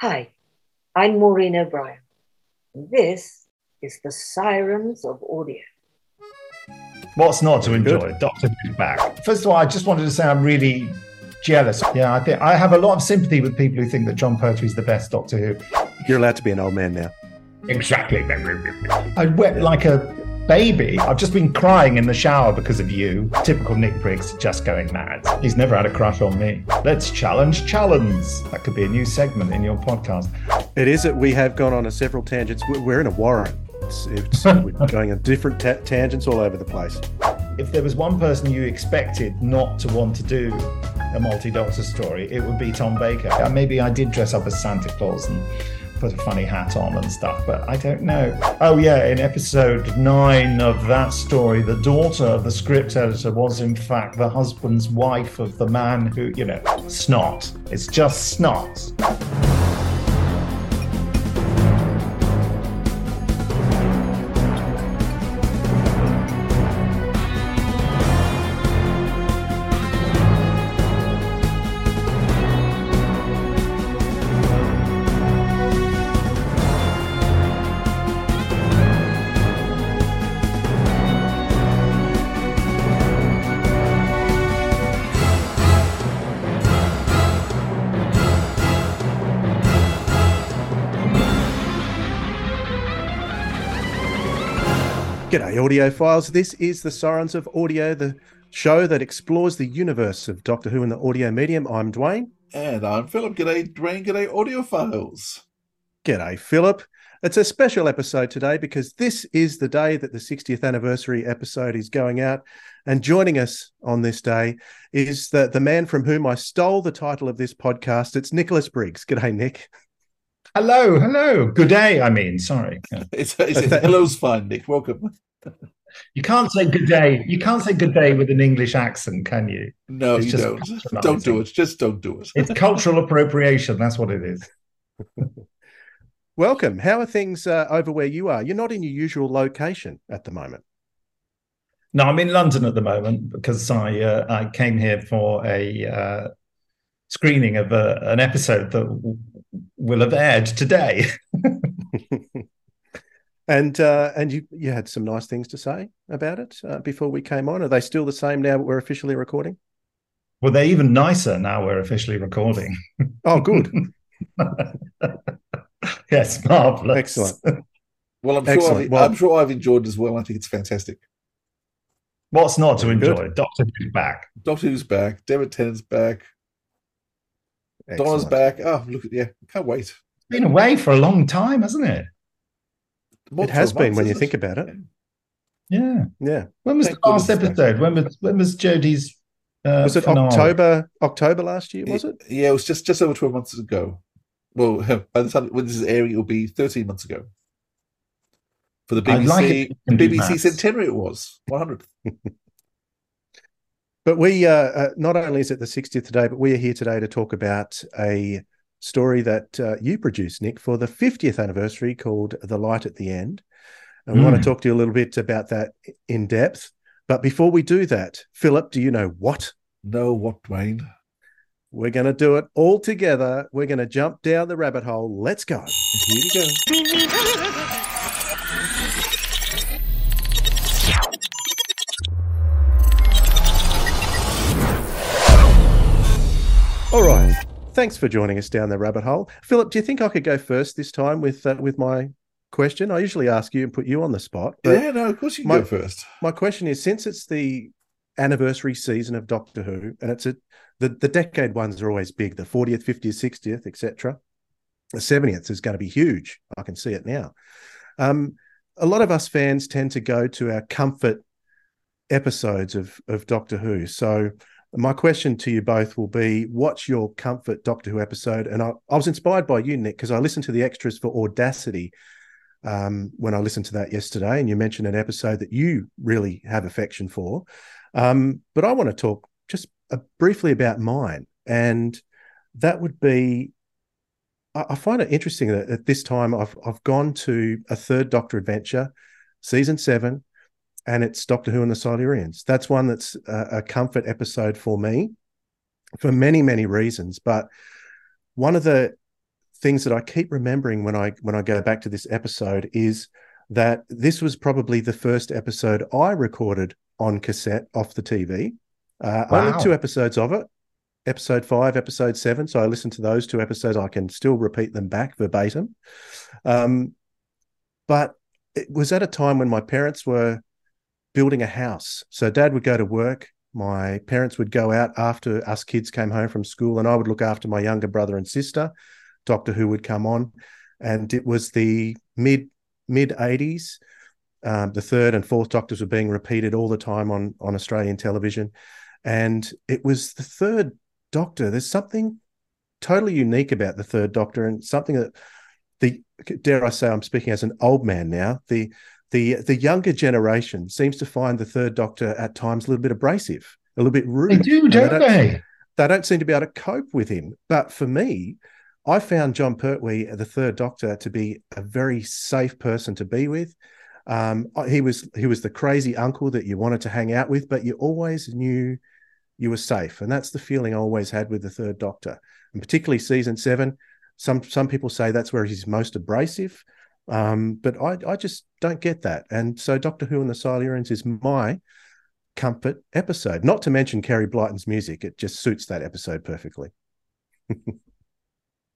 Hi, I'm Maureen O'Brien. This is the Sirens of Audio. What's not to enjoy? Doctor Who's back. First of all, I just wanted to say I'm really jealous. Yeah, I think I have a lot of sympathy with people who think that Jon Pertwee is the best Doctor Who. You're allowed to be an old man now. Exactly. I wept like a baby. I've just been crying in the shower because of you. Typical Nick Briggs, just going mad. He's never had a crush on me. Let's challenge challenge. That could be a new segment in your podcast. It is that we have gone on a several tangents. We're- in a warren. It's, it's, we're going on different ta- tangents all over the place. If there was one person you expected not to want to do a multi-doctor story, it would be Tom Baker. Uh, Maybe I did dress up as Santa Claus and put a funny hat on and stuff, but I don't know. Oh yeah, in episode nine of that story, the daughter of the script editor was in fact the husband's wife of the man who, you know, snot. It's just snot. G'day, audiophiles. This is the Sirens of Audio, the show that explores the universe of Doctor Who in the audio medium. I'm Dwayne. And I'm Philip. G'day, Dwayne. G'day, audiophiles. G'day, Philip. It's a special episode today because this is the day that the 60th anniversary episode is going out. And joining us on this day is the, the man from whom I stole the title of this podcast. It's Nicholas Briggs. G'day, Nick. Hello, hello. Good day, I mean, sorry. It's, it's, hello's fine, Nick. Welcome. You can't say good day. You can't say good day with an English accent, can you? No, It's you don't. Don't do it. Just don't do it. It's cultural appropriation. That's what it is. Welcome. How are things uh, over where you are? You're not in your usual location at the moment. No, I'm in London at the moment because I uh, I came here for a uh, screening of a, an episode that w- will have aired today. and uh, and you you had some nice things to say about it uh, before we came on. Are they still the same now? That we're officially recording. well, they're even nicer now. We're officially recording. Oh, good, yes, marvelous. excellent. Well, I'm sure, I've, Well- I'm sure I've enjoyed it as well. I think it's fantastic. What's not to Very good. enjoy? Doctor Who's back. Doctor Who's back. David Tennant's back. Donna's back. Oh, look at yeah. Can't wait. It's been away for a long time, hasn't it? More It has been months, when you isn't think about it. Yeah. Yeah, When was Thank the last goodness it's episode? When was when was Jodie's? Uh, was it finale? October? October last year was it? Yeah, it was just just over 12 months ago. Well, by the time when this is airing, it will be 13 months ago. For the BBC, like it if you can do BBC centenary, it was one hundred. But we uh, uh, not only is it the 60th today, but we are here today to talk about a story that uh, you produced, Nick, for the 50th anniversary called "The Light at the End." And we want Mm. to talk to you a little bit about that in depth. But before we do that, Philip, do you know what? No, what, Dwayne? We're going to do it all together. We're going to jump down the rabbit hole. Let's go. Here we go. All right. Thanks for joining us down the rabbit hole, Philip. Do you think I could go first this time with uh, with my question? I usually ask you and put you on the spot. But yeah, no, of course you can my- go first. my question is: since it's the anniversary season of Doctor Who, and it's a the the decade ones are always big, the fortieth, fiftieth, sixtieth, etc. The seventieth is going to be huge. I can see it now. Um, a lot of us fans tend to go to our comfort episodes of of Doctor Who. So my question to you both will be: What's your comfort Doctor Who episode? And I, I was inspired by you, Nick, because I listened to the extras for Audacity um, when I listened to that yesterday, and you mentioned an episode that you really have affection for. Um, but I want to talk just uh, briefly about mine, and that would be. I, I find it interesting that at this time I've I've gone to a third Doctor adventure, season seven, and it's Doctor Who and the Silurians. That's one that's a, a comfort episode for me, for many many reasons. But one of the things that I keep remembering when I when I go back to this episode is that this was probably the first episode I recorded on cassette off the TV. Uh, Wow. Only two episodes of it, episode five, episode seven. So I listened to those two episodes. I can still repeat them back verbatim. Um, but it was at a time when my parents were building a house. So dad would go to work. My parents would go out after us kids came home from school, and I would look after my younger brother and sister. Doctor Who would come on, and it was the mid mid eighties. Um, the third and fourth Doctors were being repeated all the time on on Australian television, and it was the third Doctor. There's something totally unique about the third Doctor, and something that the dare I say I'm speaking as an old man now. The the the younger generation seems to find the third Doctor at times a little bit abrasive, a little bit rude. They do, don't don't- they? they don't seem to be able to cope with him. But for me, I found Jon Pertwee, the third Doctor, to be a very safe person to be with. Um, he was he was the crazy uncle that you wanted to hang out with, but you always knew you were safe, and that's the feeling I always had with the third Doctor, and particularly season seven. Some some people say that's where he's most abrasive, um, but I I just don't get that. And so Doctor Who and the Silurians is my comfort episode. Not to mention Carey Blyton's music; it just suits that episode perfectly.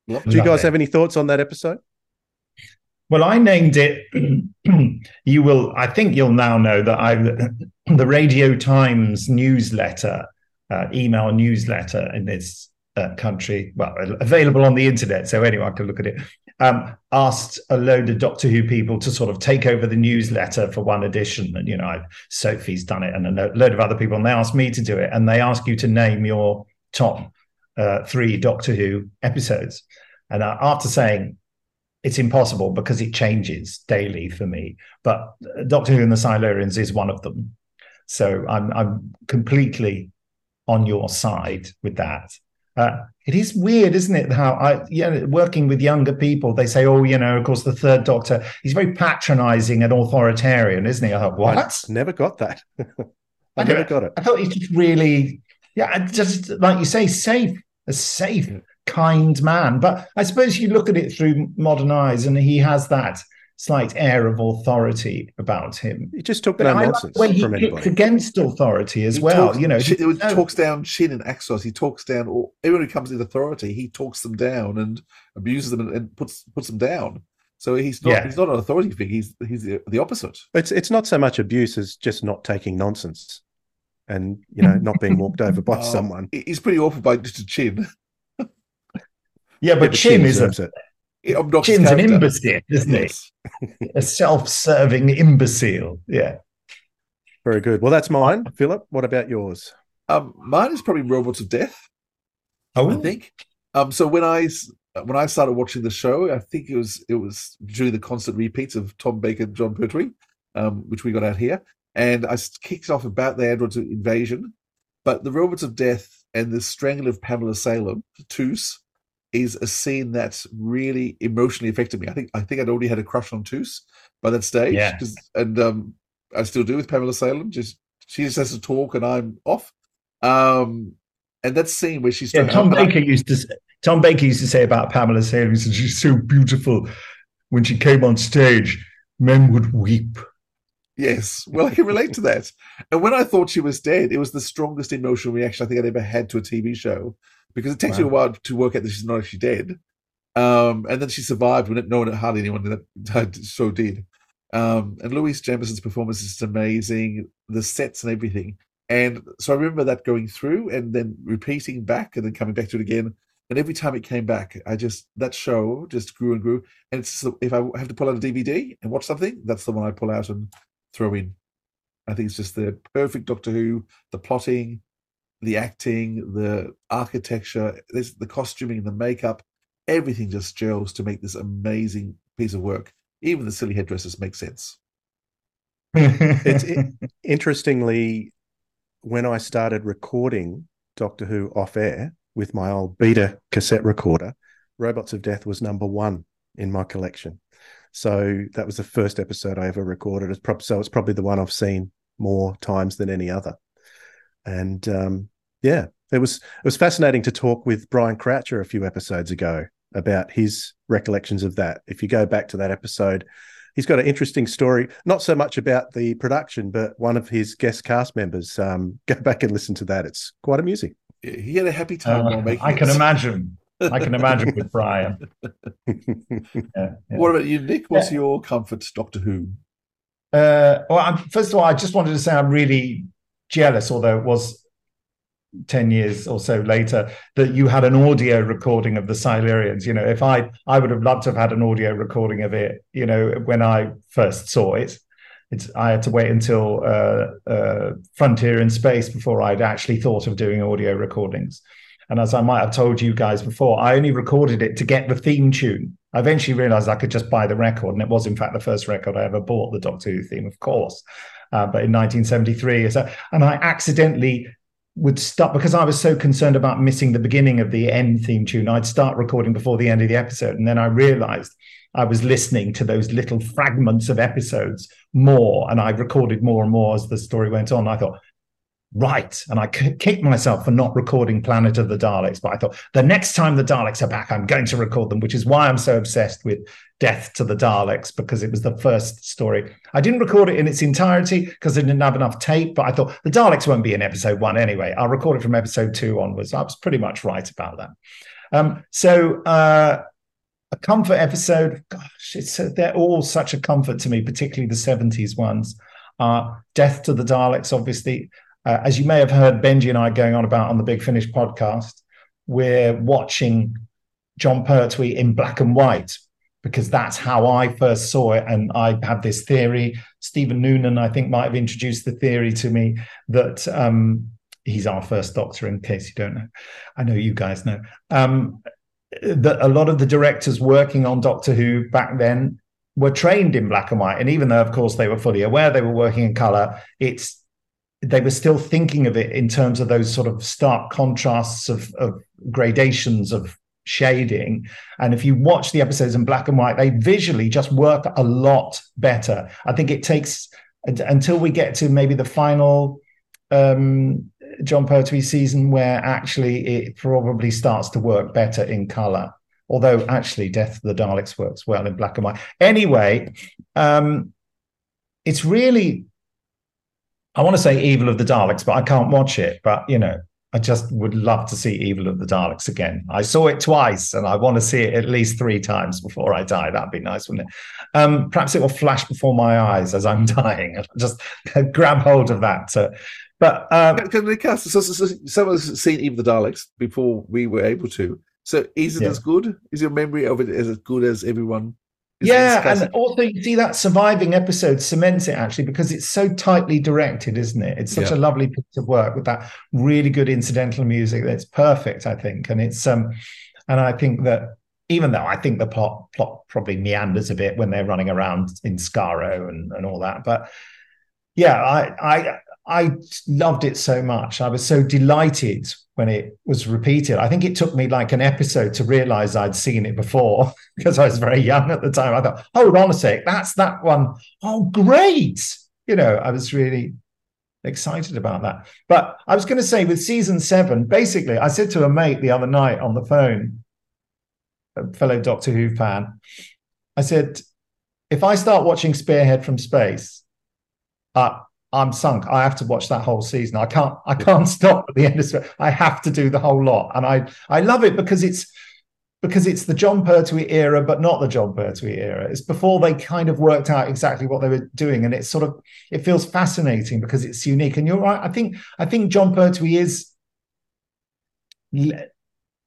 Yep. Do you guys Lovely. have any thoughts on that episode? Well, I named it. you will. I think you'll now know that I, the Radio Times newsletter, uh, email newsletter in this uh, country, well, available on the internet, so anyone can look at it. Um, asked a load of Doctor Who people to sort of take over the newsletter for one edition, and you know, I, Sophie's done it, and a load of other people, and they asked me to do it, and they ask you to name your top uh, three Doctor Who episodes. And uh, after saying it's impossible because it changes daily for me. But Doctor Who and the Silurians is one of them. So I'm I'm completely on your side with that. Uh, it is weird, isn't it? How I yeah, working with younger people, they say, oh, you know, of course, the third Doctor, he's very patronising and authoritarian, isn't he? I thought, what? I never got that. I I never got it. I thought he's just really, yeah, just like you say, safe, a safe, kind man. But I suppose you look at it through modern eyes, and he has that slight air of authority about him. He just took But no I like when he from kicks anybody. against authority as He well. talks- you know, Chinn- he- he no, talks down Chinn and Axos. He talks down all everyone who comes in authority. He talks them down and abuses them and, and puts puts them down. So he's not Yeah. he's not an authority figure. He's he's the, the opposite. It's it's not so much abuse as just not taking nonsense, and you know not being walked over by Oh, someone. He's pretty awful by just a chin. yeah, but Yeah, Chinn is a it. He- obnoxious Chinn's an imbecile, isn't Yes. he? A self-serving imbecile. Yeah. Very good. Well, that's mine. Philip, what about yours? Um, mine is probably Robots of Death. Oh, I think. Um, so when I when I started watching the show, I think it was it was during the constant repeats of Tom Baker and Jon Pertwee, um, which we got out here, and I kicked off about the android invasion, but the Robots of Death and the Strangler of Pamela Salem, Toos, is a scene that really emotionally affected me. I think I think I'd already had a crush on Toos by that stage, Yeah. and um, I still do with Pamela Salem. Just she just has to talk, and I'm off. Um, and that scene where she's Yeah, Tom and I- Baker used to say, Tom Baker used to say about Pamela Salem, he said she's so beautiful. When she came on stage, men would weep. Yes, well, I can relate to that. And when I thought she was dead, it was the strongest emotional reaction I think I'd ever had to a TV show because it takes you a while to work out that she's not actually dead. Um, and then she survived when it, no one, hardly anyone in that entire show did. Um, and Louise Jameson's performance is just amazing, the sets and everything. And so I remember that going through and then repeating back and then coming back to it again. And every time it came back, I just that show just grew and grew. And it's if I have to pull out a DVD and watch something, that's the one I pull out and throw in. I think it's just the perfect Doctor Who, the plotting, the acting, the architecture, there's the costuming, the makeup, everything just gels to make this amazing piece of work. Even the silly headdresses make sense. It's it, interestingly when I started recording Doctor Who off air with my old beta cassette recorder, Robots of Death was number one in my collection. So that was the first episode I ever recorded. It's prob- so it's probably the one I've seen more times than any other. And um, yeah, it was it was fascinating to talk with Brian Croucher a few episodes ago about his recollections of that. If you go back to that episode, he's got an interesting story, not so much about the production, but one of his guest cast members. Um, go back and listen to that. It's quite amusing. He had a happy time Uh, while making I can it. imagine. I can imagine with Brian. Yeah, yeah. What about you, Nick? What's your comfort, Doctor Who? Uh, well, I'm, first of all, I just wanted to say I'm really jealous, although it was 10 years or so later, that you had an audio recording of the Silurians. You know, if I, I would have loved to have had an audio recording of it, you know, when I first saw it. It's, I had to wait until uh, uh, Frontier in Space before I'd actually thought of doing audio recordings. And as I might have told you guys before, I only recorded it to get the theme tune. I eventually realized I could just buy the record, and it was, in fact, the first record I ever bought, the Doctor Who theme, of course. Uh, but in 1973, so, and I accidentally would stop because I was so concerned about missing the beginning of the end theme tune. I'd start recording before the end of the episode, and then I realized I was listening to those little fragments of episodes more, and I recorded more and more as the story went on. I thought, right. And I kicked myself for not recording Planet of the Daleks. But I thought the next time the Daleks are back, I'm going to record them, which is why I'm so obsessed with Death to the Daleks, because it was the first story. I didn't record it in its entirety because I didn't have enough tape, but I thought the Daleks won't be in episode one anyway. I'll record it from episode two onwards. I was pretty much right about that. Um, so, uh, a comfort episode, gosh, it's they're all such a comfort to me, particularly the 70s ones. Uh, Death to the Daleks, obviously. Uh, as you may have heard Benji and I going on about on the Big Finish podcast, we're watching Jon Pertwee in black and white because that's how I first saw it. And I had this theory. Stephen Noonan, I think, might have introduced the theory to me that um, he's our first doctor, in case you don't know. I know you guys know. Um, that a lot of the directors working on Doctor Who back then were trained in black and white. And even though, of course, they were fully aware they were working in color, it's they were still thinking of it in terms of those sort of stark contrasts of, of gradations of shading. And if you watch the episodes in black and white, they visually just work a lot better. I think it takes until we get to maybe the final um, Jon Pertwee season where actually it probably starts to work better in color. Although actually, Death of the Daleks works well in black and white. Anyway, um, it's really I want to say Evil of the Daleks, but I can't watch it. But you know, I just would love to see Evil of the Daleks again. I saw it twice, and I want to see it at least three times before I die. That'd be nice, wouldn't it? Um, perhaps it will flash before my eyes as I'm dying, and just grab hold of that. Uh, but um, Can, can we cast? So, so, so someone's seen even the Daleks before we were able to. So is it Yeah. as good? Is your memory of it as good as everyone? Yeah, and also you see that surviving episode cements it actually because it's so tightly directed, isn't it? It's such Yeah. a lovely piece of work with that really good incidental music. That's perfect, I think, and it's um, and I think that even though I think the plot plot probably meanders a bit when they're running around in Skaro and and all that, but yeah, I I I loved it so much. I was so delighted when it was repeated. I think it took me like an episode to realize I'd seen it before because I was very young at the time. I thought, hold on a sec, that's that one. Oh, great. You know, I was really excited about that. But I was going to say with season seven, basically, I said to a mate the other night on the phone, a fellow Doctor Who fan, I said, if I start watching Spearhead from Space, uh, I'm sunk. I have to watch that whole season. I can't. I can't stop at the end of it. I have to do the whole lot, and I I love it because it's because it's the Jon Pertwee era, but not the Jon Pertwee era. It's before they kind of worked out exactly what they were doing, and it's sort of it feels fascinating because it's unique. And you're right. I think I think Jon Pertwee is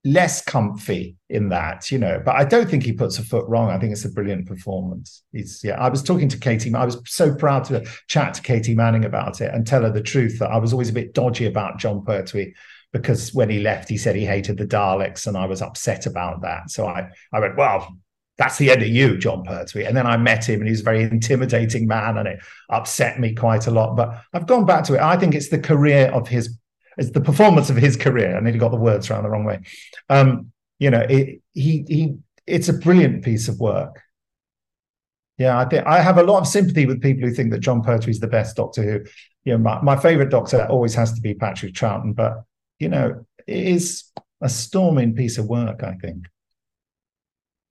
less comfy in that, you know, but I don't think he puts a foot wrong. I think it's a brilliant performance. He's yeah. I was talking to Katy. I was so proud to chat to Katy Manning about it and tell her the truth that I was always a bit dodgy about Jon Pertwee because when he left, he said he hated the Daleks, and I was upset about that. So I I went, well, that's the end of you, Jon Pertwee. And then I met him, and he's a very intimidating man, and it upset me quite a lot. But I've gone back to it. I think it's the career of his, it's the performance of his career. I nearly got the words around the wrong way. Um, you know, it, he he, it's a brilliant piece of work. Yeah, I think I have a lot of sympathy with people who think that Jon Pertwee is the best Doctor Who. You know, my, my favorite Doctor always has to be Patrick Troughton, but you know, it is a storming piece of work, I think.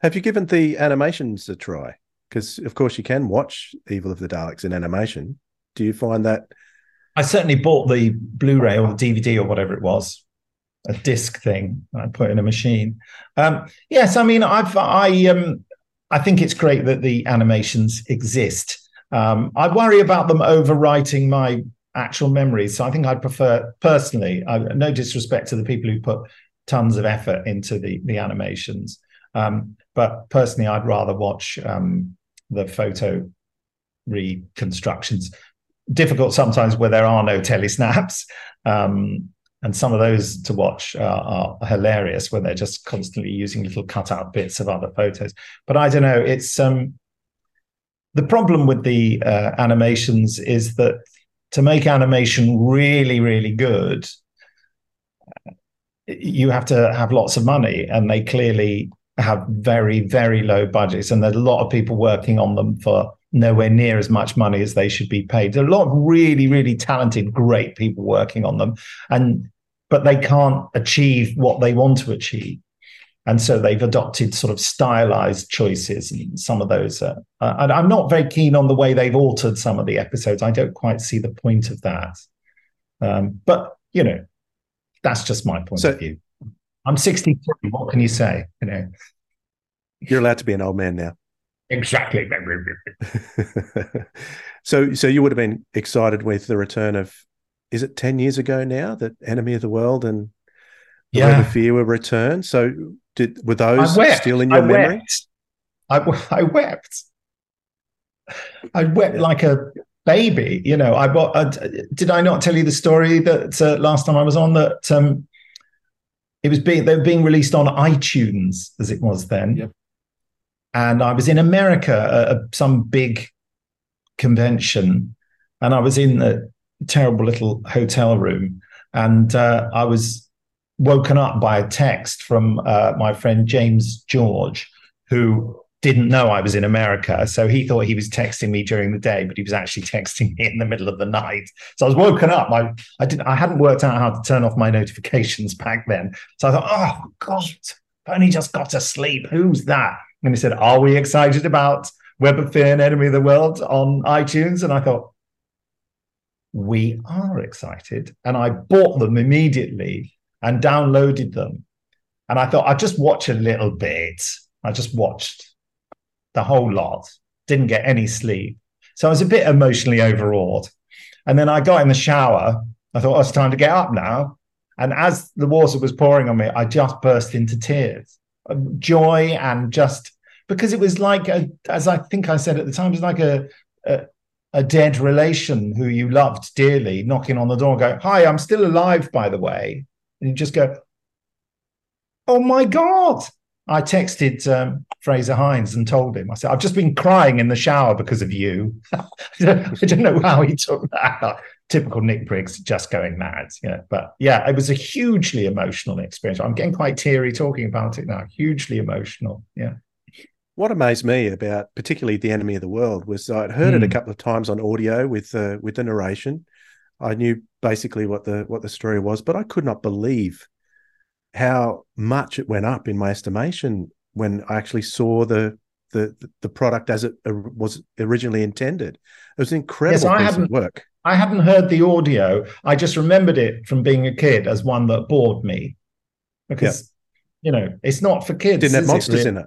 Have you given the animations a try? Because of course you can watch Evil of the Daleks in animation. Do you find that? I certainly bought the Blu-ray or the DVD or whatever it was, a disc thing. I put in a machine. Um, yes, I mean, I've I um, I think it's great that the animations exist. Um, I worry about them overwriting my actual memories. So I think I'd prefer personally. I, no disrespect to the people who put tons of effort into the the animations, um, but personally, I'd rather watch um, the photo reconstructions. Difficult sometimes where there are no telesnaps. Um, and some of those to watch are, are, hilarious where they're just constantly using little cutout bits of other photos but i don't know it's um the problem with the uh, animations is that to make animation really really good you have to have lots of money and they clearly have very very low budgets and there's a lot of people working on them for nowhere near as much money as they should be paid. There are a lot of really, really talented, great people working on them, and but they can't achieve what they want to achieve. And so they've adopted sort of stylized choices, and some of those. Uh, and I'm not very keen on the way they've altered some of the episodes. I don't quite see the point of that. Um, but you know, that's just my point so, of view. I'm 63. What can you say? You know, you're allowed to be an old man now. Exactly. so, so you would have been excited with the return of, is it ten years ago now that Enemy of the World and the yeah. Of Fear were returned? So, did were those still in your I memory? Wept. I, I wept. I wept like a baby. You know, I, I did I not tell you the story that uh, last time I was on that um, it was being they were being released on iTunes as it was then. Yep and I was in America at some big convention, and I was in a terrible little hotel room, and uh, I was woken up by a text from uh, my friend James George, who didn't know I was in America. So he thought he was texting me during the day, but he was actually texting me in the middle of the night. So I was woken up. I, I didn't I hadn't worked out how to turn off my notifications back then. So I thought, oh God, I've only just got to sleep. Who's that? And he said, Are we excited about Web of Fear and Enemy of the World on iTunes? And I thought, We are excited. And I bought them immediately and downloaded them. And I thought, I'd just watch a little bit. I just watched the whole lot, didn't get any sleep. So I was a bit emotionally overawed. And then I got in the shower. I thought, oh, it's time to get up now. And as the water was pouring on me, I just burst into tears joy and just because it was like a, as I think I said at the time, it was like a, a, a dead relation who you loved dearly knocking on the door and go, "Hi, I'm still alive, by the way," and you just go, "Oh my god!" I texted um, Frazer Hines and told him. I said, "I've just been crying in the shower because of you." I don't know how he took that typical Nick Briggs just going mad. Yeah. But yeah, it was a hugely emotional experience. I'm getting quite teary talking about it now. Hugely emotional. Yeah. What amazed me about particularly the enemy of the world was I'd heard mm. it a hmm. couple of times on audio with uh, with the narration. I knew basically what the what the story was, but I could not believe how much it went up in my estimation when I actually saw the the the product as it was originally intended. It was incredible yes, piece of work. I hadn't heard the audio. I just remembered it from being a kid as one that bored me because, you know, it's not for kids. Didn't have monsters it, in it.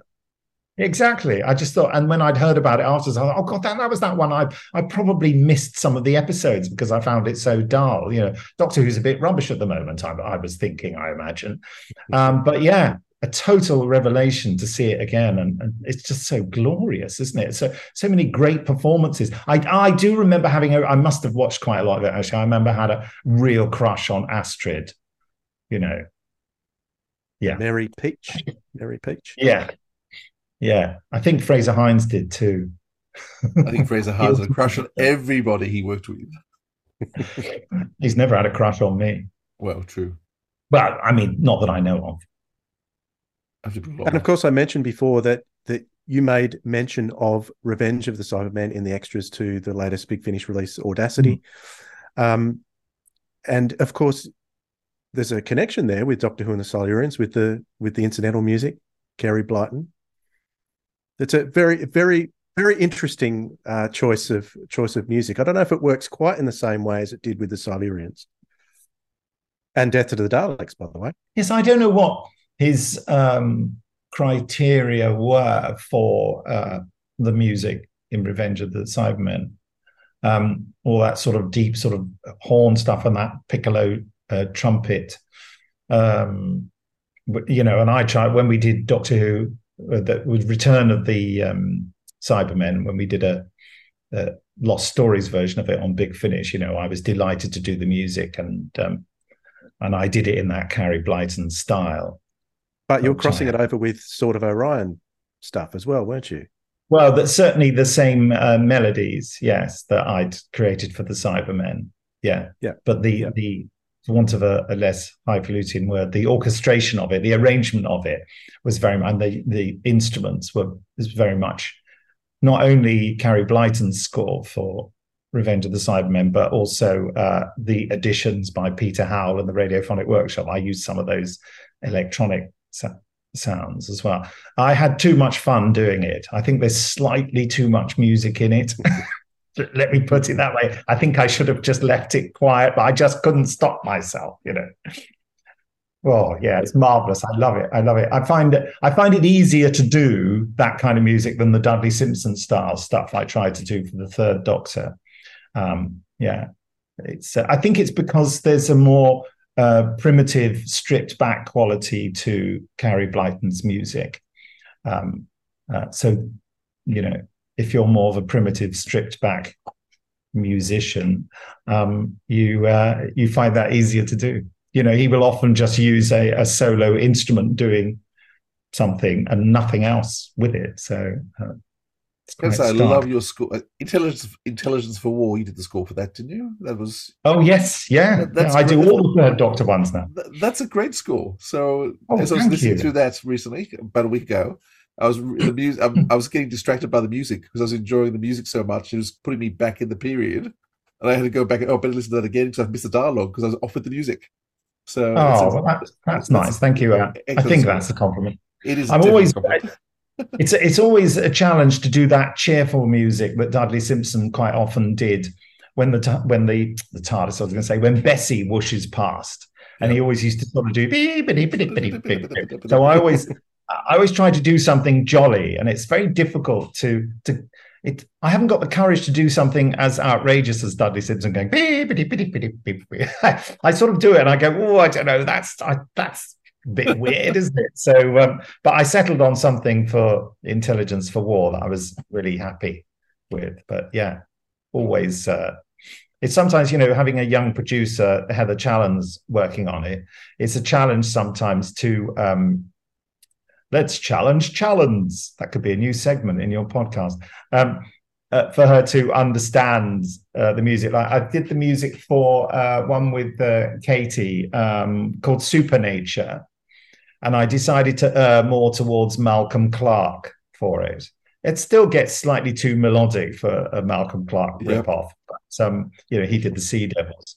Exactly. I just thought, and when I'd heard about it afterwards, I thought, oh god, that, that was that one. I I probably missed some of the episodes because I found it so dull. You know, Doctor Who's a bit rubbish at the moment. I, I was thinking, I imagine, um, but yeah, a total revelation to see it again, and, and, it's just so glorious, isn't it? So so many great performances. I I do remember having a. I must have watched quite a lot of it actually. I remember I had a real crush on Astrid. You know, yeah, Mary Peach, Mary Peach. Yeah, yeah. I think Frazer Hines did too. I think Frazer Hines had a crush on everybody he worked with. He's never had a crush on me. Well, true. Well, I mean, not that I know of. And of course, I mentioned before that that you made mention of Revenge of the Cybermen in the extras to the latest Big Finish release, Audacity. Mm-hmm. Um, and of course, there's a connection there with Doctor Who and the Silurians with the with the incidental music, Carey Blyton. It's a very, very, very interesting uh, choice of choice of music. I don't know if it works quite in the same way as it did with the Silurians and Death to the Daleks, by the way. Yes, I don't know what his um, criteria were for uh, the music in Revenge of the Cybermen. Um, all that sort of deep sort of horn stuff and that piccolo uh, trumpet. Um, you know, and I tried when we did Doctor Who, uh, that with Return of the um, Cybermen, when we did a, a, Lost Stories version of it on Big Finish, you know, I was delighted to do the music and um, and I did it in that Carey Blyton style. But you're crossing it over with sort of Orion stuff as well, weren't you? Well, that's certainly the same uh, melodies, yes, that I'd created for the Cybermen. Yeah, yeah. But the yeah. the for want of a, a less highfalutin word, the orchestration of it, the arrangement of it was very much, and the, the instruments were was very much not only Carey Blyton's score for Revenge of the Cybermen, but also uh, the additions by Peter Howell and the Radiophonic Workshop. I used some of those electronic so- sounds as well. I had too much fun doing it. I think there's slightly too much music in it. let me put it that way. I think I should have just left it quiet, but I just couldn't stop myself, you know. Well, yeah, it's marvelous. I love it. I love it. I find it. I find it easier to do that kind of music than the Dudley Simpson style stuff I tried to do for the Third Doctor. Um, yeah, it's. Uh, I think it's because there's a more uh, primitive, stripped back quality to Carey Blyton's music. Um, uh, so, you know, if you're more of a primitive, stripped back musician, um, you uh, you find that easier to do. You know, he will often just use a, a solo instrument doing something and nothing else with it. So. Yes, I love your score. Uh, Intelligence, Intelligence for War. You did the score for that, didn't you? That was. Oh yes, yeah. That, yeah I do all the Third Doctor ones now. that's a great score. So, oh, as I was listening you. to that recently, about a week ago, I was the music. I, was getting distracted by the music because I was enjoying the music so much. It was putting me back in the period, and I had to go back. Oh, better listen to that again because I've missed the dialogue because I was off with the music. So, oh, well, that's, that's, nice. Thank you. Uh, I think that's a compliment. It is. I'm always. It's it's always a challenge to do that cheerful music that Dudley Simpson quite often did when the when the the TARDIS. I was going to say when Bessie whooshes past, and he always used to sort of do. So I always I always try to do something jolly, and it's very difficult to to. It, I haven't got the courage to do something as outrageous as Dudley Simpson going. I sort of do it, and I go, "Oh, I don't know. That's I, that's bit weird, isn't it?" So, um, but I settled on something for Intelligence for War that I was really happy with. But yeah, always. Uh, it's sometimes you know having a young producer Heather Challands working on it. It's a challenge sometimes to um, let's challenge challenge. That could be a new segment in your podcast. Um, uh, for her to understand uh, the music. Like I did the music for uh, one with uh, Katy um, called Supernature, and I decided to err more towards Malcolm Clarke for it. It still gets slightly too melodic for a Malcolm Clarke yep. ripoff. But, um, you know, he did the Sea Devils.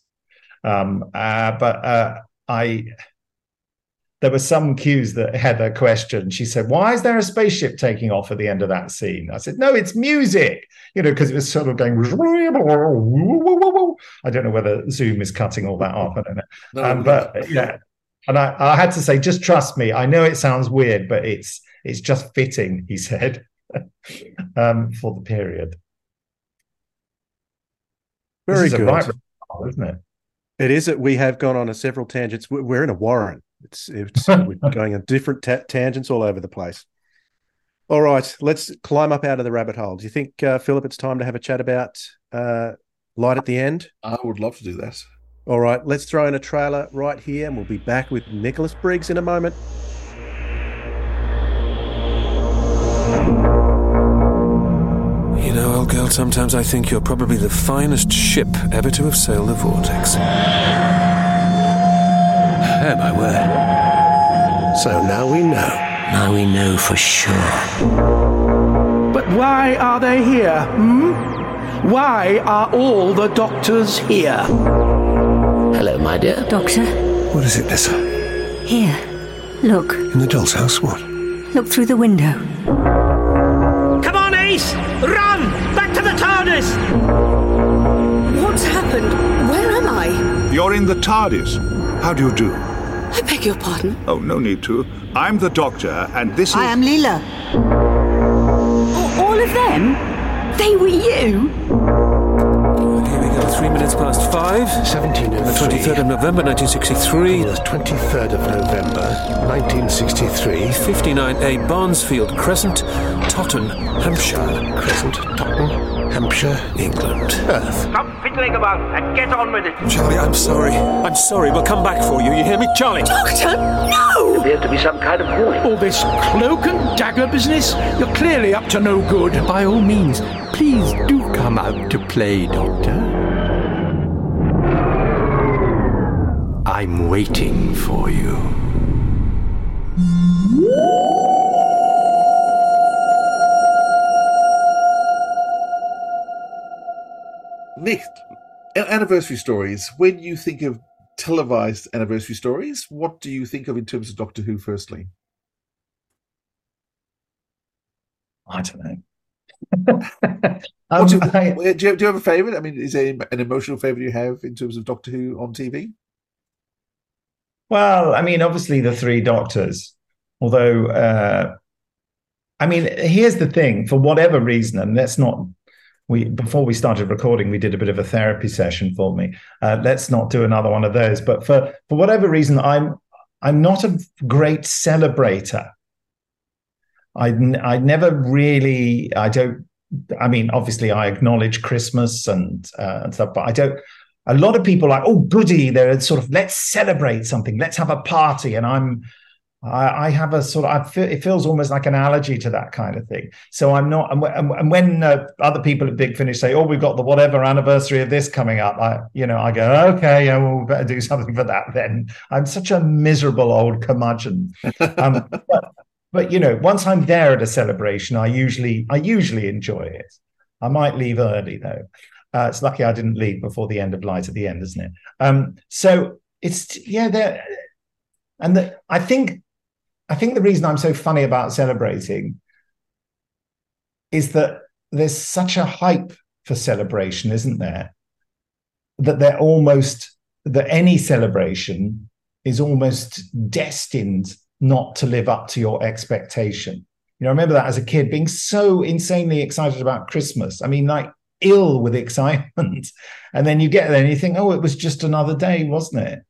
Um, uh, but uh, I there were some cues that Heather questioned. She said, Why is there a spaceship taking off at the end of that scene? I said, No, it's music, you know, because it was sort of going. I don't know whether Zoom is cutting all that off. I don't know. No, um, but yeah. And I, I had to say, just trust me. I know it sounds weird, but it's it's just fitting, he said, um, for the period. Very good. Right, isn't it? It is that we have gone on a several tangents. We're in a warren. It's it's we're going on different ta- tangents all over the place. All right, let's climb up out of the rabbit hole. Do you think, uh, Philip, it's time to have a chat about uh, light at the end? I would love to do that. All right, let's throw in a trailer right here, and we'll be back with Nicholas Briggs in a moment. You know, old girl, sometimes I think you're probably the finest ship ever to have sailed the vortex. Oh, my word. So now we know. Now we know for sure. But why are they here, hmm? Why are all the doctors here? Hello, my dear. Doctor? What is it, Nyssa? Here. Look. In the doll's house? What? Look through the window. Come on, Ace! Run! Back to the TARDIS! What's happened? Where am I? You're in the TARDIS. How do you do? I beg your pardon. Oh, no need to. I'm the Doctor, and this is. I am Leela. All of them? They were you? Here three minutes past five. 17 The 23rd of November, 1963. The 23rd of November, 1963. 59A Barnesfield Crescent, Totton, Hampshire. Crescent, Totton, Hampshire, England. Earth. Stop fiddling about and get on with it. Charlie, I'm sorry. I'm sorry. We'll come back for you. You hear me, Charlie? Doctor, no! Appears to be some kind of warning. All this cloak and dagger business? You're clearly up to no good. By all means, please do come out to play, Doctor. I'm waiting for you. Nick, anniversary stories. When you think of televised anniversary stories, what do you think of in terms of Doctor Who? Firstly, I don't know. What's Um, your- I- do, you, do you have a favourite? I mean, is there an emotional favourite you have in terms of Doctor Who on TV? Well, I mean, obviously the three doctors, although, uh, I mean, here's the thing for whatever reason, and let's not, we, before we started recording, we did a bit of a therapy session for me. Uh, let's not do another one of those. But for, for whatever reason, I'm, I'm not a great celebrator. I, I never really, I don't, I mean, obviously I acknowledge Christmas and, uh, and stuff, but I don't, a lot of people are like, oh, goody, they're sort of, let's celebrate something, let's have a party. And I'm, I, I have a sort of, I feel, it feels almost like an allergy to that kind of thing. So I'm not, and, when- and when uh, other people at Big Finish say, oh, we've got the whatever anniversary of this coming up, I, you know, I go, okay, yeah, well, we better do something for that then. I'm such a miserable old curmudgeon. Um, but, but you know, once I'm there at a celebration, I usually, I usually enjoy it. I might leave early though. Uh, it's lucky I didn't leave before the end of light at the end, isn't it? Um, so it's yeah, there, and the, I think, I think the reason I'm so funny about celebrating is that there's such a hype for celebration, isn't there? That they're almost that any celebration is almost destined not to live up to your expectation. You know, I remember that as a kid being so insanely excited about Christmas. I mean, like ill with excitement. And then you get there and you think, oh, it was just another day, wasn't it?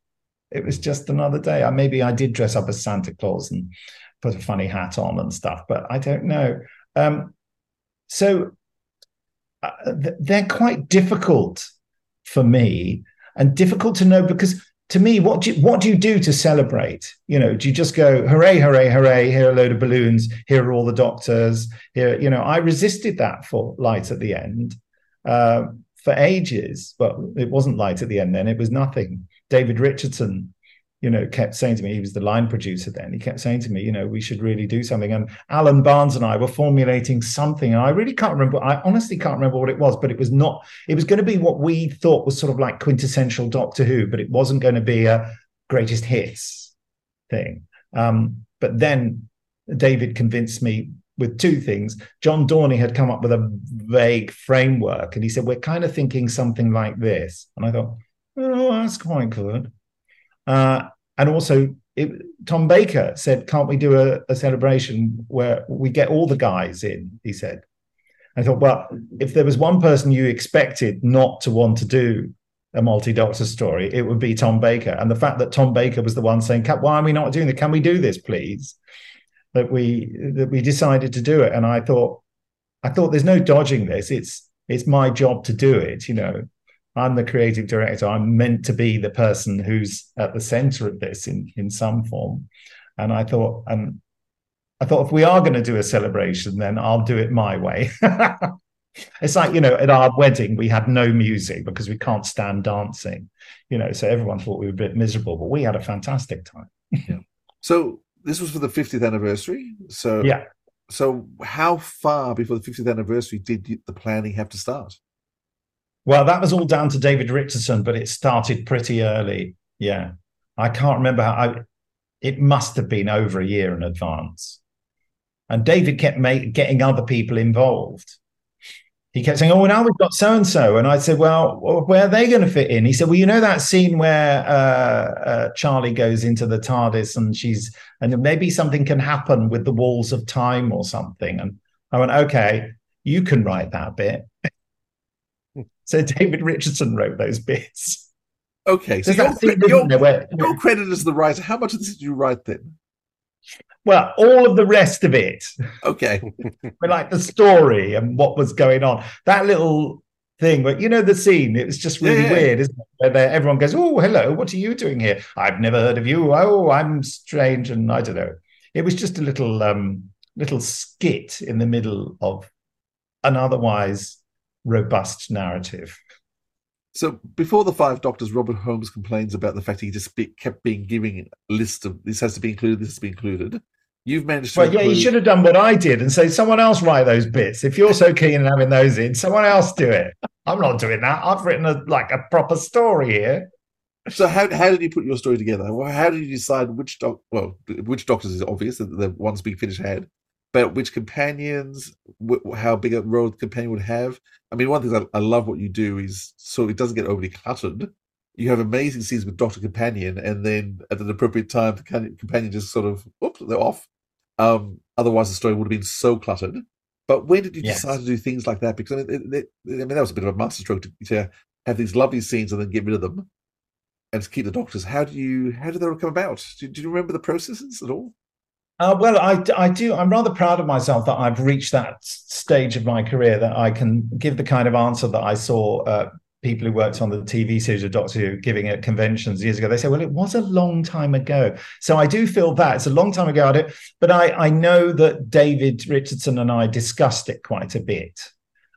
It was just another day. I, maybe I did dress up as Santa Claus and put a funny hat on and stuff, but I don't know. Um, so uh, th- they're quite difficult for me and difficult to know because to me, what do you, what do you do to celebrate? You know, do you just go hooray, hooray, hooray? Here are a load of balloons. Here are all the doctors. Here, you know, I resisted that for light at the end uh, for ages. But it wasn't light at the end then; it was nothing. David Richardson, you know, kept saying to me, he was the line producer then. He kept saying to me, you know, we should really do something. And Alan Barnes and I were formulating something, and I really can't remember. I honestly can't remember what it was, but it was not. It was going to be what we thought was sort of like quintessential Doctor Who, but it wasn't going to be a greatest hits thing. Um, but then David convinced me with two things. John Dorney had come up with a vague framework, and he said, "We're kind of thinking something like this." And I thought, "Oh, that's quite good." Uh, and also, it, Tom Baker said, "Can't we do a, a celebration where we get all the guys in?" He said. I thought, well, if there was one person you expected not to want to do a multi-doctor story, it would be Tom Baker. And the fact that Tom Baker was the one saying, "Why are we not doing it? Can we do this, please?" That we that we decided to do it, and I thought, I thought, there's no dodging this. It's it's my job to do it. You know, I'm the creative director. I'm meant to be the person who's at the center of this in in some form. And I thought, and I thought, if we are going to do a celebration, then I'll do it my way. it's like you know, at our wedding we had no music because we can't stand dancing. You know, so everyone thought we were a bit miserable, but we had a fantastic time. yeah. So this was for the 50th anniversary. So Yeah. So how far before the 50th anniversary did the planning have to start? Well, that was all down to David Richardson, but it started pretty early. Yeah. I can't remember how I, it must have been over a year in advance. And David kept make, getting other people involved. He kept saying, "Oh, now we've got so and so," and I said, "Well, where are they going to fit in?" He said, "Well, you know that scene where uh, uh, Charlie goes into the TARDIS and she's, and maybe something can happen with the walls of time or something." And I went, "Okay, you can write that bit." so David Richardson wrote those bits. Okay, so your, your, where- your credit as the writer. How much of this did you write then? Well, all of the rest of it, Okay, but like the story and what was going on, that little thing. But you know the scene, it was just really Yeah, weird, isn't it? Where they- everyone goes, "Oh, hello, what are you doing here? I've never heard of you. Oh, I'm strange," and I don't know. It was just a little um, little skit in the middle of an otherwise robust narrative. So before the Five Doctors, Robert Holmes complains about the fact he just be, kept being giving a list of this has to be included, this has to be included. You've managed to. Well, yeah, you should have done what I did and say, someone else write those bits. If you're so keen on having those in, someone else do it. I'm not doing that. I've written a like a proper story here. So how how did you put your story together? Well, how did you decide which doc? Well, which doctors is obvious that the ones being finished had, but which companions, wh- how big a role the companion would have. I mean, one thing I, I love what you do is so it doesn't get overly cluttered. You have amazing scenes with Doctor Companion, and then at an appropriate time, the companion just sort of oops, they're off. Um, otherwise, the story would have been so cluttered. But when did you Yes. decide to do things like that? Because I mean, it, it, I mean that was a bit of a masterstroke to, to have these lovely scenes and then get rid of them and to keep the doctors. How do you how did that all come about? Do, do you remember the processes at all? Uh, well, I, I do. I'm rather proud of myself that I've reached that stage of my career that I can give the kind of answer that I saw uh, people who worked on the TV series of Doctor Who giving at conventions years ago. They say, "Well, it was a long time ago." So I do feel that it's a long time ago. I but I I know that David Richardson and I discussed it quite a bit,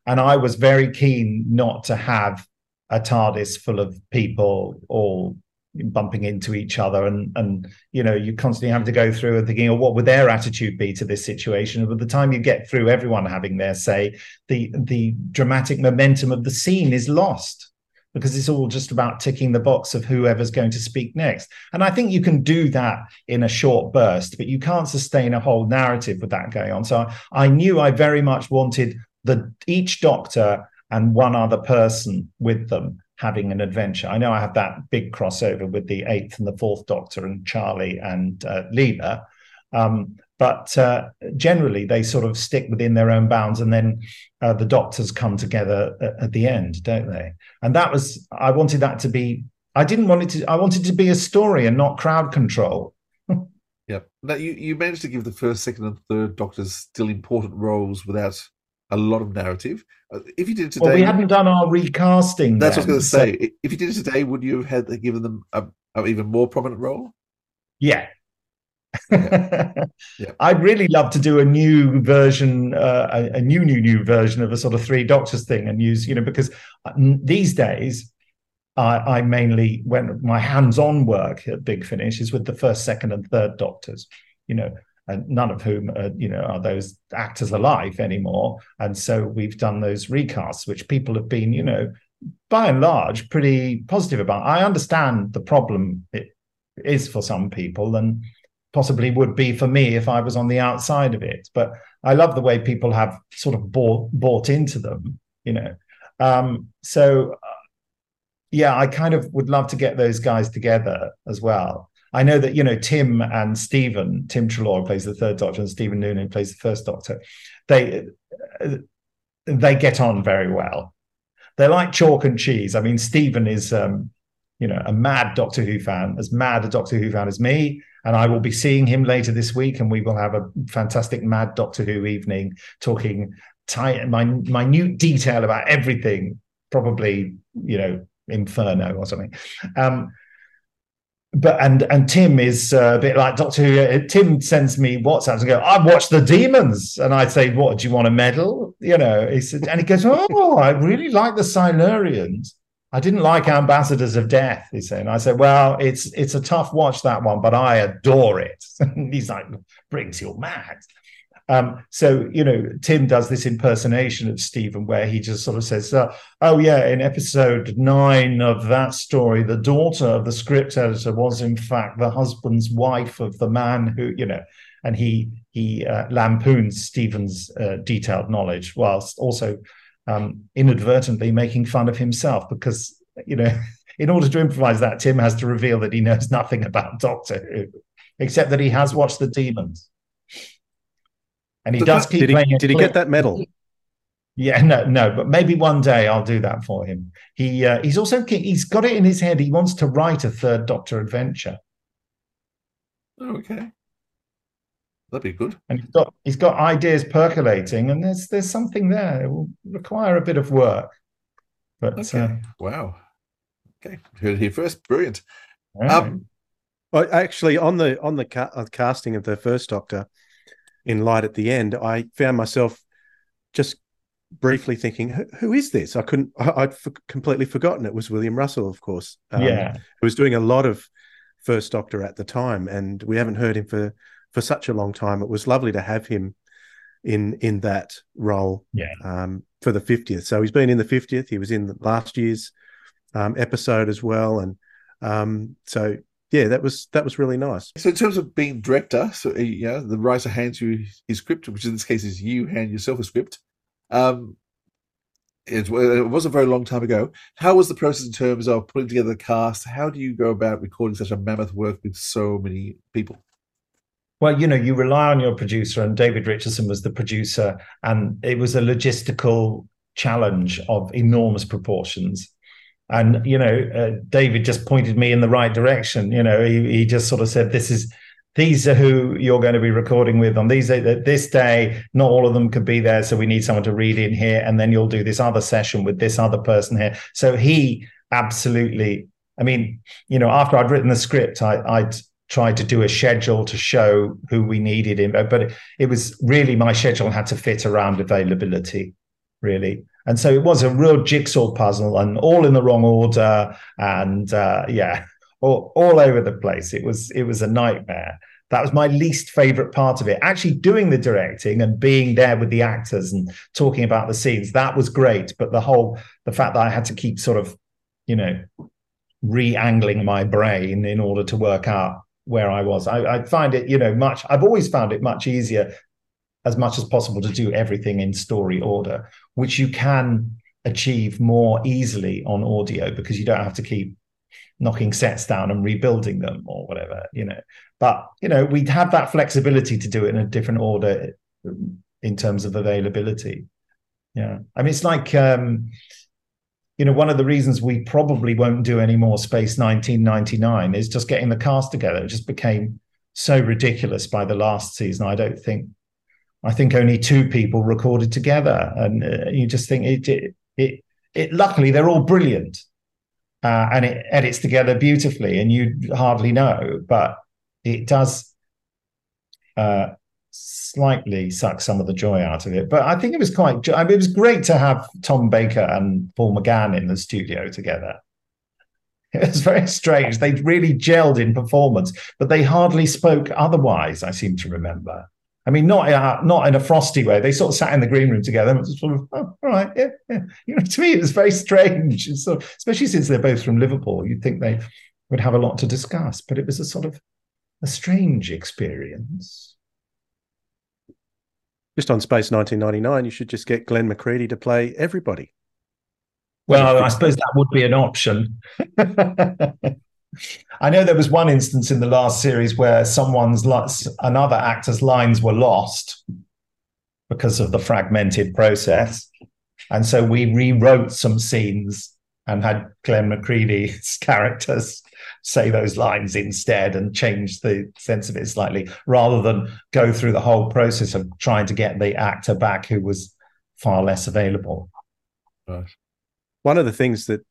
and I was very keen not to have a TARDIS full of people all bumping into each other and and you know you constantly have to go through and thinking oh what would their attitude be to this situation? By the time you get through everyone having their say the the dramatic momentum of the scene is lost because it's all just about ticking the box of whoever's going to speak next. And i think you can do that in a short burst but you can't sustain a whole narrative with that going on. So i, I knew i very much wanted the each doctor and one other person with them having an adventure. I know I have that big crossover with the eighth and the fourth Doctor and Charlie and uh, Leela, um, but uh, generally they sort of stick within their own bounds, and then uh, the Doctors come together at, at the end, don't they? And that was I wanted that to be. I didn't want it to. I wanted to be a story and not crowd control. Yeah. Now you, you managed to give the first, second, and third doctors still important roles without a lot of narrative. Uh, If you did it today, Well, we hadn't done our recasting. that's what I then, was going to so- say. If you did it today, would you have had given them a, a even more prominent role? Yeah. Yeah. I'd really love to do a new version, uh, a, a new, new, new version of a sort of three doctors thing and use, you know, because uh, these days I, I mainly, when my hands on work at Big Finish is with the first, second, and third doctors, you know, and none of whom, uh, you know, are those actors alive anymore. And so we've done those recasts, which people have been, you know, by and large, pretty positive about. I understand the problem it is for some people and possibly would be for me if I was on the outside of it. But I love the way people have sort of bought bought into them, you know. Um, so uh, yeah, I kind of would love to get those guys together as well. I know that you know Tim and Stephen, Tim Treloar plays the third Doctor, and Stephen Noonan plays the first Doctor. They uh, they get on very well. They're like chalk and cheese. I mean, Stephen is um, you know a mad Doctor Who fan, as mad a Doctor Who fan as me, and I will be seeing him later this week, and we will have a fantastic mad Doctor Who evening talking tight, minute detail about everything. Probably you know Inferno or something. Um, but and and Tim is uh, a bit like Doctor Who. Uh, Tim sends me WhatsApps and go, "I watched the Demons," and I say, "What? Do you want a medal?" You know, he said, and he goes, "Oh, I really like the Silurians. I didn't like Ambassadors of Death." He said, I said, "Well, it's it's a tough watch that one, but I adore it." He's like, "Briggs, you're mad." Um, so you know, Tim does this impersonation of Stephen, where he just sort of says, uh, "Oh yeah, in episode nine of that story, the daughter of the script editor was in fact the husband's wife of the man who, you know." And he he uh, lampoons Stephen's uh, detailed knowledge, whilst also um, inadvertently making fun of himself because you know in order to improvise that, Tim has to reveal that he knows nothing about Doctor Who, except that he has watched The Demons. And he Did does that- keep did he- playing. it did he get that medal? Yeah, no, no, but maybe one day I'll do that for him. He uh, he's also he's got it in his head. He wants to write a third Doctor adventure, Oh, okay. That'd be good. and he's got he's got ideas percolating, and there's there's something there. It will require a bit of work, but Okay. uh, wow. Okay. Heard here first. Brilliant. all right. Um, Well, actually, on the on the ca- uh, casting of the first Doctor in Light at the end, I found myself just briefly thinking, "Who- "Who is this?" I couldn't. I, I'd f- completely forgotten it was William Russell, of course. Um, Yeah. who was doing a lot of First Doctor at the time, and we haven't heard him for for such a long time. It was lovely to have him in in that role. Yeah. Um, for the fiftieth, so he's been in the fiftieth. He was in last year's um, episode as well, and um, so yeah, that was that was really nice. So in terms of being director, so uh, you know, the writer hands you his script, which in this case is you hand yourself a script. Um, it, it was a very long time ago. How was the process in terms of putting together the cast? How do you go about recording such a mammoth work with so many people? Well, you know, you rely on your producer, and David Richardson was the producer, and it was a logistical challenge of enormous proportions. And you know, uh, David just pointed me in the right direction. You know, he, he just sort of said, "This is." These are who you're going to be recording with on these this day. Not all of them could be there, so we need someone to read in here, and then you'll do this other session with this other person here. So he absolutely. I mean, you know, after I'd written the script, I, I'd tried to do a schedule to show who we needed in, but it, it was really my schedule had to fit around availability, really. And so it was a real jigsaw puzzle and all in the wrong order. And uh, yeah, all, all over the place. It was it was a nightmare. That was my least favorite part of it. Actually, doing the directing and being there with the actors and talking about the scenes, that was great. But the whole the fact that I had to keep sort of, you know, re-angling my brain in order to work out where I was. I, I find it, you know, much. I've always found it much easier, as much as possible, to do everything in story order, which you can achieve more easily on audio because you don't have to keep knocking sets down and rebuilding them or whatever, you know. But you know, we'd have that flexibility to do it in a different order in terms of availability. Yeah, I mean, it's like. um you know, one of the reasons we probably won't do any more Space 1999 is just getting the cast together. It just became so ridiculous by the last season. I don't think, I think only two people recorded together, and uh, you just think it, it, it, it. Luckily, they're all brilliant, uh, and it edits together beautifully, and you hardly know, but it does. Uh, slightly suck some of the joy out of it. But I think it was quite. I mean, it was great to have Tom Baker and Paul McGann in the studio together. It was very strange. They really gelled in performance, but they hardly spoke otherwise. I seem to remember. I mean, not uh, not in a frosty way. They sort of sat in the green room together and sort of, oh, all right, yeah, yeah. You know, to me, it was very strange. Sort of, especially since they're both from Liverpool, you'd think they would have a lot to discuss. But it was a sort of a strange experience. Just on Space 1999, you should just get Glenn McCready to play everybody. Well, I suppose that would be an option. I know there was one instance in the last series where someone's another actor's lines were lost because of the fragmented process, and so we rewrote some scenes and had Glenn McCready's characters say those lines instead and change the sense of it slightly, rather than go through the whole process of trying to get the actor back who was far less available. Right. One of the things that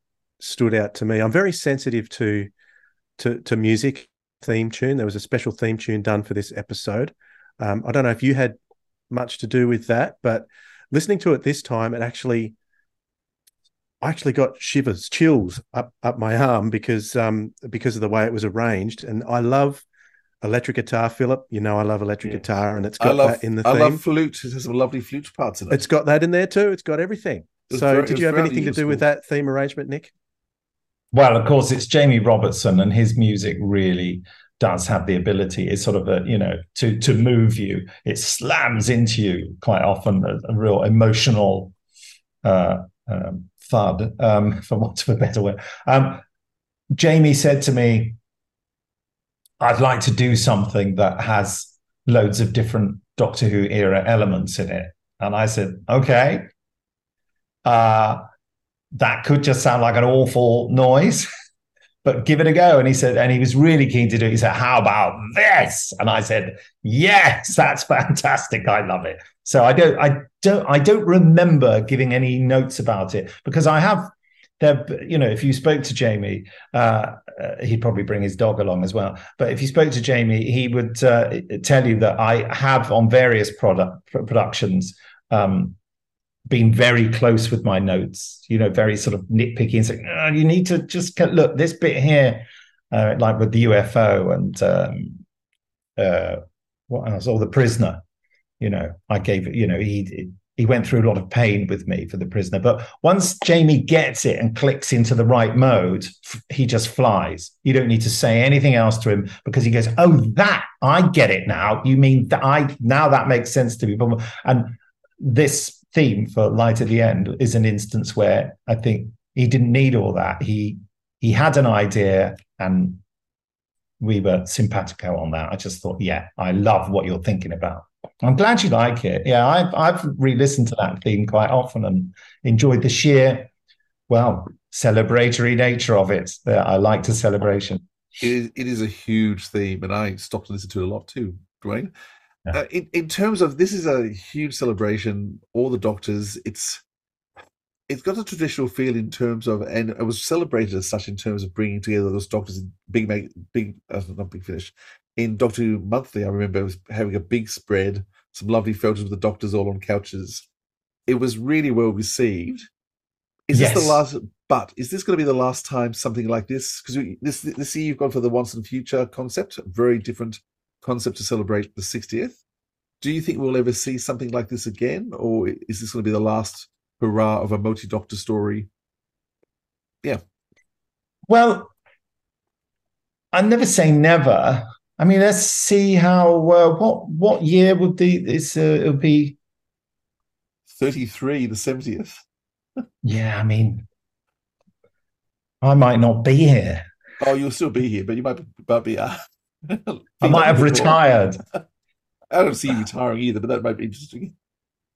stood out to me, I'm very sensitive to to, to music theme tune. There was a special theme tune done for this episode. Um, I don't know if you had much to do with that, but listening to it this time, it actually I actually got shivers, chills up up my arm because um because of the way it was arranged. And I love electric guitar, Philip. You know I love electric yes. guitar, and it's got love, that in the Theme. I love flute. It has some lovely flute parts in it. It's got that in there too. It's got everything. So, very, did you have anything to do with that theme arrangement, Nick? Well, of course, it's Jamie Robertson, and his music really does have the ability. It's sort of a you know to to move you. It slams into you quite often. A, a real emotional uh, um, thud, um, for want of a better word. Um, Jamie said to me, I'd like to do something that has loads of different Doctor Who era elements in it. And I said, okay. Uh, that could just sound like an awful noise, but give it a go. And he said, and he was really keen to do it. He said, How about this? And I said, Yes, that's fantastic. I love it. So I don't, I don't, I don't remember giving any notes about it because I have there, you know, if you spoke to Jamie, uh, uh, he'd probably bring his dog along as well. But if you spoke to Jamie, he would uh, tell you that I have on various product productions um, been very close with my notes. You know, very sort of nitpicky and saying, oh, "You need to just look this bit here." Uh, like with the UFO and um, uh, what else? Or the prisoner. You know, I gave it. You know, he he went through a lot of pain with me for the prisoner. But once Jamie gets it and clicks into the right mode, he just flies. You don't need to say anything else to him because he goes, "Oh, that I get it now. You mean that I now that makes sense to me." And this theme for light at the end is an instance where I think he didn't need all that. He he had an idea and we were simpatico on that. I just thought, yeah, I love what you're thinking about. I'm glad you like it. Yeah, I've I've re-listened to that theme quite often and enjoyed the sheer, well, celebratory nature of it. Uh, I like the celebration. It is, it is a huge theme, and I stopped to listen to it a lot too, Dwayne. Uh, in, in terms of this is a huge celebration. All the doctors, it's it's got a traditional feel in terms of, and it was celebrated as such in terms of bringing together those doctors in big, big, uh, not big finish, in Doctor Who Monthly. I remember was having a big spread, some lovely photos of the doctors all on couches. It was really well received. Is yes. this the last? But is this going to be the last time something like this? Because this this year you've gone for the once and future concept, very different concept to celebrate the 60th. Do you think we'll ever see something like this again, or is this going to be the last hurrah of a multi doctor story? Yeah. Well, I never say never. I mean, let's see how. Uh, what what year would be this uh, it'll be? Thirty three, the seventieth. yeah, I mean, I might not be here. Oh, you'll still be here, but you might be. Might be uh, I might have retired. I don't see you retiring either, but that might be interesting.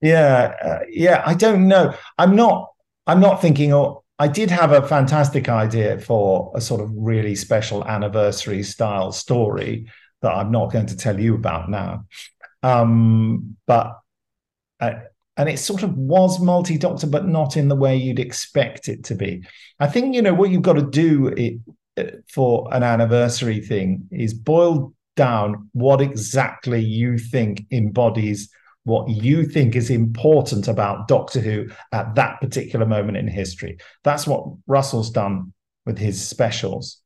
Yeah, uh, yeah. I don't know. I'm not. I'm not thinking. Or I did have a fantastic idea for a sort of really special anniversary style story that I'm not going to tell you about now. Um, but uh, and it sort of was multi doctor, but not in the way you'd expect it to be. I think you know what you've got to do it, for an anniversary thing is boil down what exactly you think embodies what you think is important about Doctor Who at that particular moment in history. That's what Russell's done with his specials.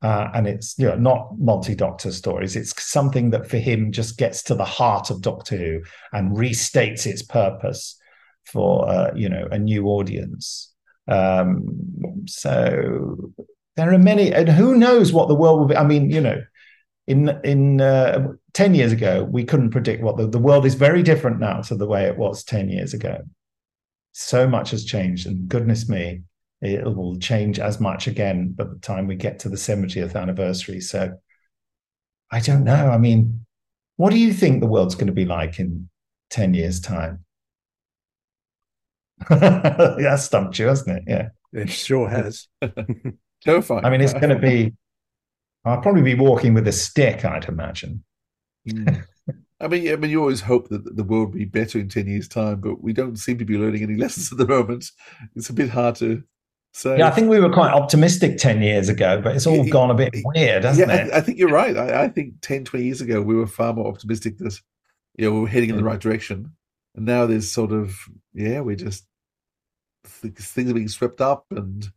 Uh, and it's you know not multi-doctor stories it's something that for him just gets to the heart of doctor who and restates its purpose for uh, you know a new audience um, so there are many and who knows what the world will be i mean you know in in uh, 10 years ago we couldn't predict what the, the world is very different now to the way it was 10 years ago. So much has changed and goodness me it will change as much again by the time we get to the 70th anniversary. So i don't know. I mean what do you think the world's going to be like in 10 years time? That stumped you hasn't it? Yeah. It sure has terrifying i mean it's going to be I'll probably be walking with a stick, I'd imagine. Mm. I mean, I mean, you always hope that the world will be better in ten years' time, but we don't seem to be learning any lessons at the moment. It's a bit hard to say. Yeah, I think we were quite optimistic ten years ago, but it's all gone a bit weird, hasn't yeah, it? I, I think you're right. I, I, think 10, 20 years ago we were far more optimistic that you know we were heading in the right direction, and now there's sort of yeah, we're just things are being swept up and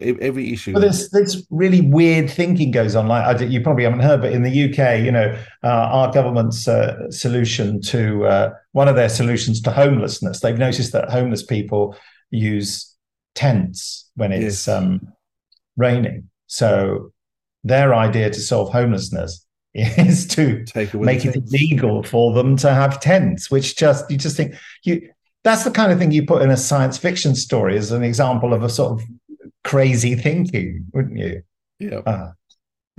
every issue. But there's this really weird thinking goes on. Like I, you probably haven't heard, but in the UK, you know, uh, our government's uh, solution to uh, one of their solutions to homelessness, they've noticed that homeless people use tents when it's yes. um, raining. So their idea to solve homelessness is to make it illegal for them to have tents, which just you just think you that's the kind of thing you put in a science fiction story as an example of a sort of crazy thinking, wouldn't you? Yeah. Uh,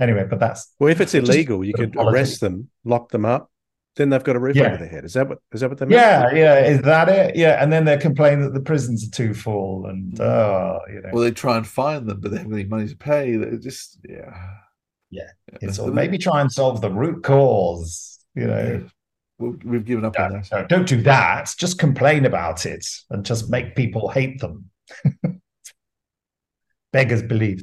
anyway, but that's Well, if it's illegal, you could policy. arrest them, lock them up, then they've got a roof Yeah. over their head. Is that what is that what they mean? yeah, yeah. Is that it? Yeah, and then they complain that the prisons are too full, and oh, you know, Well, they try and find them, but they haven't got any money to pay. They just yeah. Yeah. it's all, maybe try and solve the root cause. You know, Well, we've given up on that. No, don't do that. Just complain about it and just make people hate them. Beggars believe.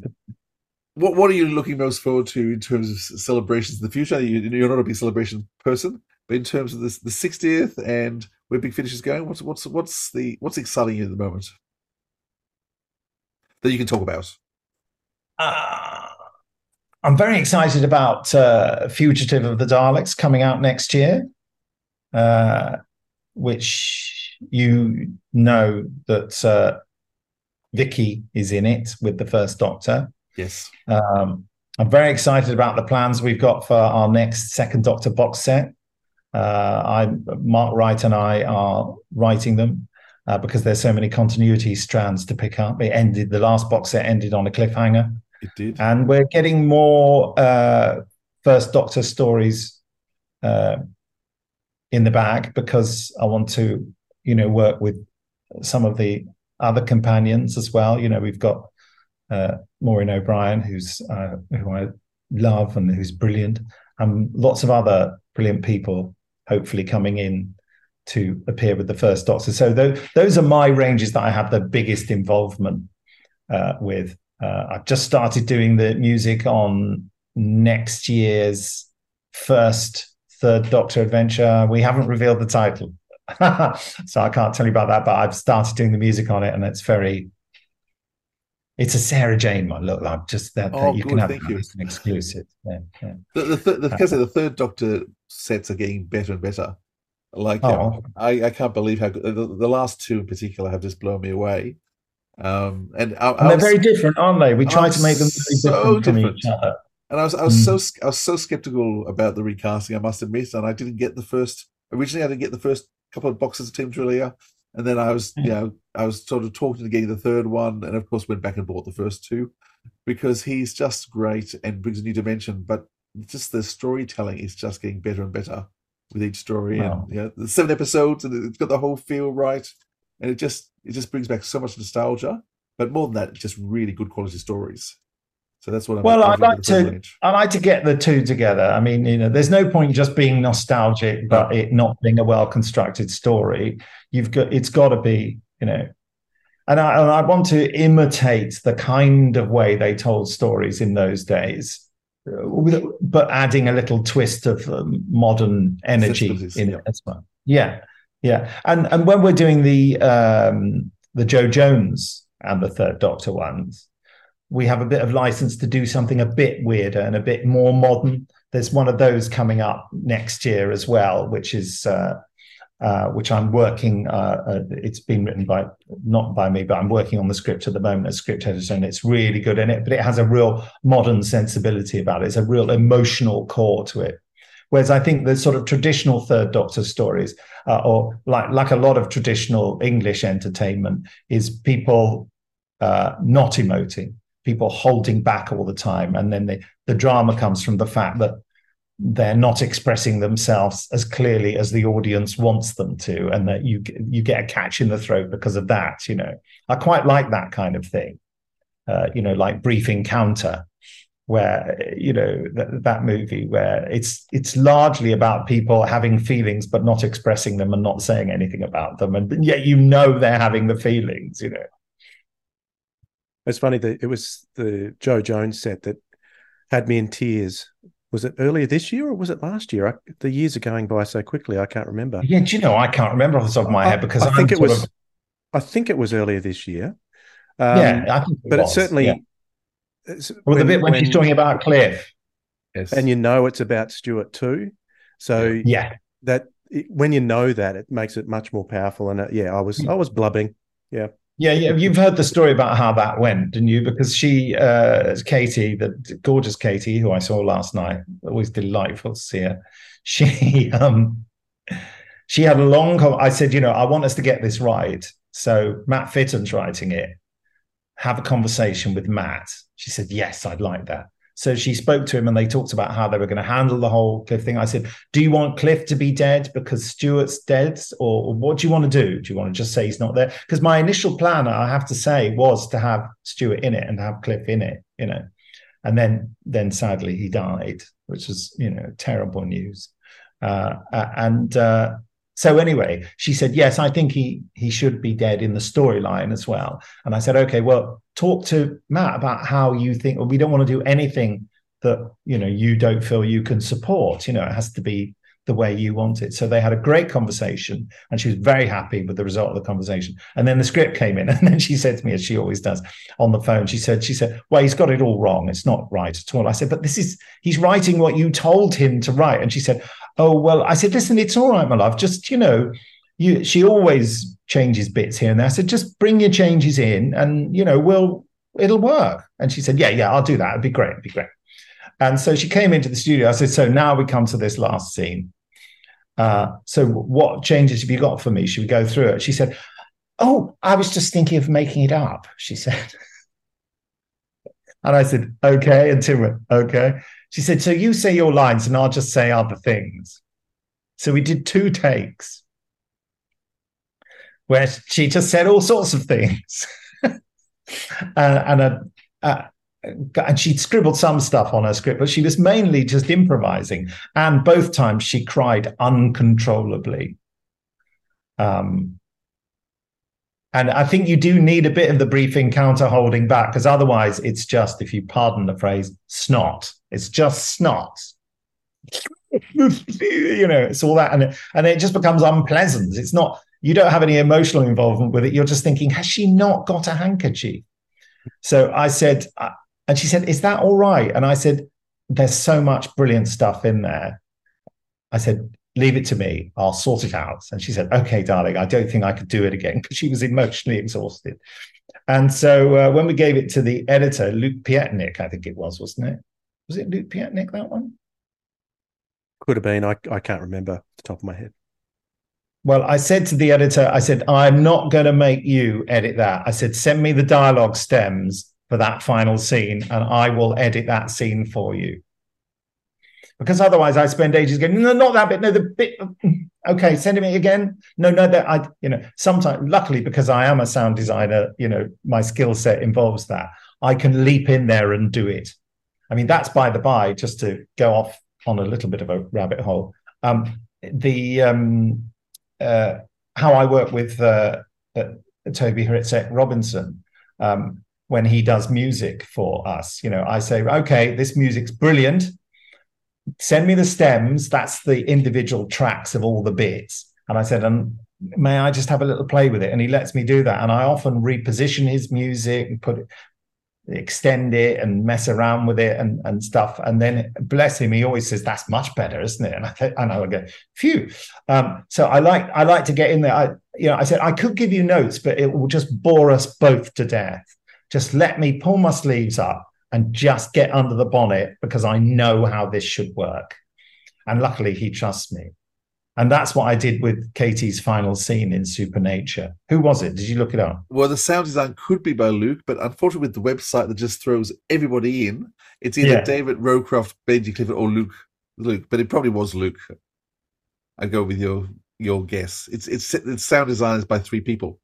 What What are you looking most forward to in terms of celebrations in the future? You, you're not a big celebration person, but in terms of this, the 60th and where Big Finish is going, what's what's what's the what's exciting you at the moment that you can talk about? Uh, I'm very excited about uh, Fugitive of the Daleks coming out next year, uh, which you know that uh, Vicky is in it with the First Doctor. Yes. Um, I'm very excited about the plans we've got for our next Second Doctor box set. Uh, I, Mark Wright and I are writing them uh, because there's so many continuity strands to pick up. It ended the last box set ended on a cliffhanger, It did. and we're getting more uh, First Doctor stories uh, in the bag because I want to, you know, work with some of the other companions as well. You know, we've got uh, Maureen O'Brien, who's uh, who I love and who's brilliant, and lots of other brilliant people, hopefully coming in to appear with the first Doctor. So tho- those are my ranges that I have the biggest involvement uh, with. Uh, I've just started doing the music on next year's first third Doctor adventure. We haven't revealed the title. so I can't tell you about that, but I've started doing the music on it, and it's very it's a Sarah Jane one. Look, like just that, that Oh, you good, can have thank you. an exclusive. Yeah, yeah. The the, th- the, because the third Doctor sets are getting better and better. Like Oh. um, I, I can't believe how good, the, the last two in particular have just blown me away. Um, and I, And I they're was- very different, aren't they? We try to make them so different, different. each other. And I was I was Mm. so I was so skeptical about the recasting. I must admit, and I didn't get the first originally. I didn't get the first couple of boxes of Tim Treloar, and then I was you know I was sort of talking to getting the third one, and of course went back and bought the first two because he's just great and brings a new dimension. But just the storytelling is just getting better and better with each story, Wow. and you know, the seven episodes, and it's got the whole feel right, and it just it just brings back so much nostalgia. But more than that, it's just really good quality stories. So that's what I'm. Well, I'd like at the third to. range. I like to get the two together. I mean, you know, there's no point just being nostalgic, but it not being a well constructed story. You've got it's got to be, you know, and I and I want to imitate the kind of way they told stories in those days, uh, but adding a little twist of um, modern energy in yeah. it as well. Yeah, yeah, and and when we're doing the um, the Jo Jones and the Third Doctor ones, we have a bit of license to do something a bit weirder and a bit more modern. There's one of those coming up next year as well, which is uh, uh, which I'm working. Uh, uh, it's been written by not by me, but I'm working on the script at the moment as script editor, and it's really good in it. But it has a real modern sensibility about it. It's a real emotional core to it. Whereas I think the sort of traditional Third Doctor stories, uh, or like like a lot of traditional English entertainment, is people uh, not emoting, people holding back all the time, and then the the drama comes from the fact that they're not expressing themselves as clearly as the audience wants them to, and that you you get a catch in the throat because of that. You know, I quite like that kind of thing. Uh, you know, like Brief Encounter, where you know that, that movie where it's it's largely about people having feelings but not expressing them and not saying anything about them, and yet you know they're having the feelings. You know. It's funny that it was the Jo Jones set that had me in tears. Was it earlier this year or was it last year? I, the years are going by so quickly, I can't remember. Yeah, do you know? I can't remember off the top of my head because I, I'm think it was. of- I think it was earlier this year. Um, Yeah, I think it but was, it's certainly. yeah. it's- well, the bit when, she's talking about Cliff. and you know it's about Stewart too. So Yeah. that it, when you know that, it makes it much more powerful. And uh, yeah, I was I was blubbing. Yeah, Yeah, yeah, you've heard the story about how that went, didn't you? Because she, uh, Katy, the gorgeous Katy, who I saw last night, always delightful to see her. She, um, she had a long. I said, you know, I want us to get this right. So Matt Fitton's writing it. Have a conversation with Matt. She said, yes, I'd like that. So she spoke to him and they talked about how they were going to handle the whole Cliff thing. I said, Do you want Cliff to be dead because Stewart's dead? Or, or what do you want to do? Do you want to just say he's not there? Because my initial plan, I have to say, was to have Stewart in it and have Cliff in it, you know. And then then sadly he died, which was, you know, terrible news. Uh, and uh, so anyway, she said, yes, I think he he should be dead in the storyline as well. And I said, okay, well, talk to Matt about how you think. Well, we don't want to do anything that you know you don't feel you can support. You know, it has to be the way you want it. So they had a great conversation, and she was very happy with the result of the conversation. And then the script came in, and then she said to me, as she always does, on the phone, she said, she said, "Well, he's got it all wrong. It's not right at all." I said, "But this is he's writing what you told him to write." And she said, "Oh well," I said, "Listen, it's all right, my love. Just you know." You, she always changes bits here and there. I said, just bring your changes in and, you know, we'll, it'll work. And she said, yeah, yeah, I'll do that. It'd be great. It'd be great. And so she came into the studio. I said, so now we come to this last scene. Uh, so what changes have you got for me? Should we go through it? She said, oh, I was just thinking of making it up, she said. and I said, okay. And Tim went, okay. She said, so you say your lines and I'll just say other things. So we did two takes where she just said all sorts of things. and and, uh, uh, and she'd scribbled some stuff on her script, but she was mainly just improvising. And both times she cried uncontrollably. Um, and I think you do need a bit of the brief encounter holding back, because otherwise it's just, if you pardon the phrase, snot. It's just snot. you know, it's all that, and and it just becomes unpleasant. It's not. You don't have any emotional involvement with it. You're just thinking, has she not got a handkerchief? So I said, and she said, is that all right? And I said, there's so much brilliant stuff in there. I said, leave it to me. I'll sort it out. And she said, okay, darling, I don't think I could do it again because she was emotionally exhausted. And so uh, when we gave it to the editor, Luke Pietnik, I think it was, wasn't it? Was it Luke Pietnik, that one? Could have been. I, I can't remember the top of my head. Well, I said to the editor, I said, I'm not going to make you edit that. I said, send me the dialogue stems for that final scene and I will edit that scene for you. Because otherwise I spend ages going, no, not that bit. No, the bit. Okay, send it me again. No, no, that I, you know, sometimes, luckily, because I am a sound designer, you know, my skill set involves that. I can leap in there and do it. I mean, that's by the by, just to go off on a little bit of a rabbit hole. Um, the um, uh, how I work with uh, uh, Toby Hrycek Robinson um, when he does music for us. You know, I say, okay, this music's brilliant. Send me the stems. That's the individual tracks of all the bits. And I said, and may I just have a little play with it? And he lets me do that. And I often reposition his music and put it, extend it and mess around with it and, and stuff. And then bless him, he always says, that's much better, isn't it? And I, and I go, phew. Um, so I like, I like to get in there. I, you know, I said, I could give you notes, but it will just bore us both to death. Just let me pull my sleeves up and just get under the bonnet because I know how this should work. And luckily he trusts me. And that's what I did with Katy's final scene in Supernature. Who was it? Did you look it up? Well, the sound design could be by Luke, but unfortunately, with the website that just throws everybody in, it's either Yeah. David Roocroft, Benji Clifford, or Luke. Luke, but it probably was Luke. I'd go with your your guess. It's it's it's sound design is by three people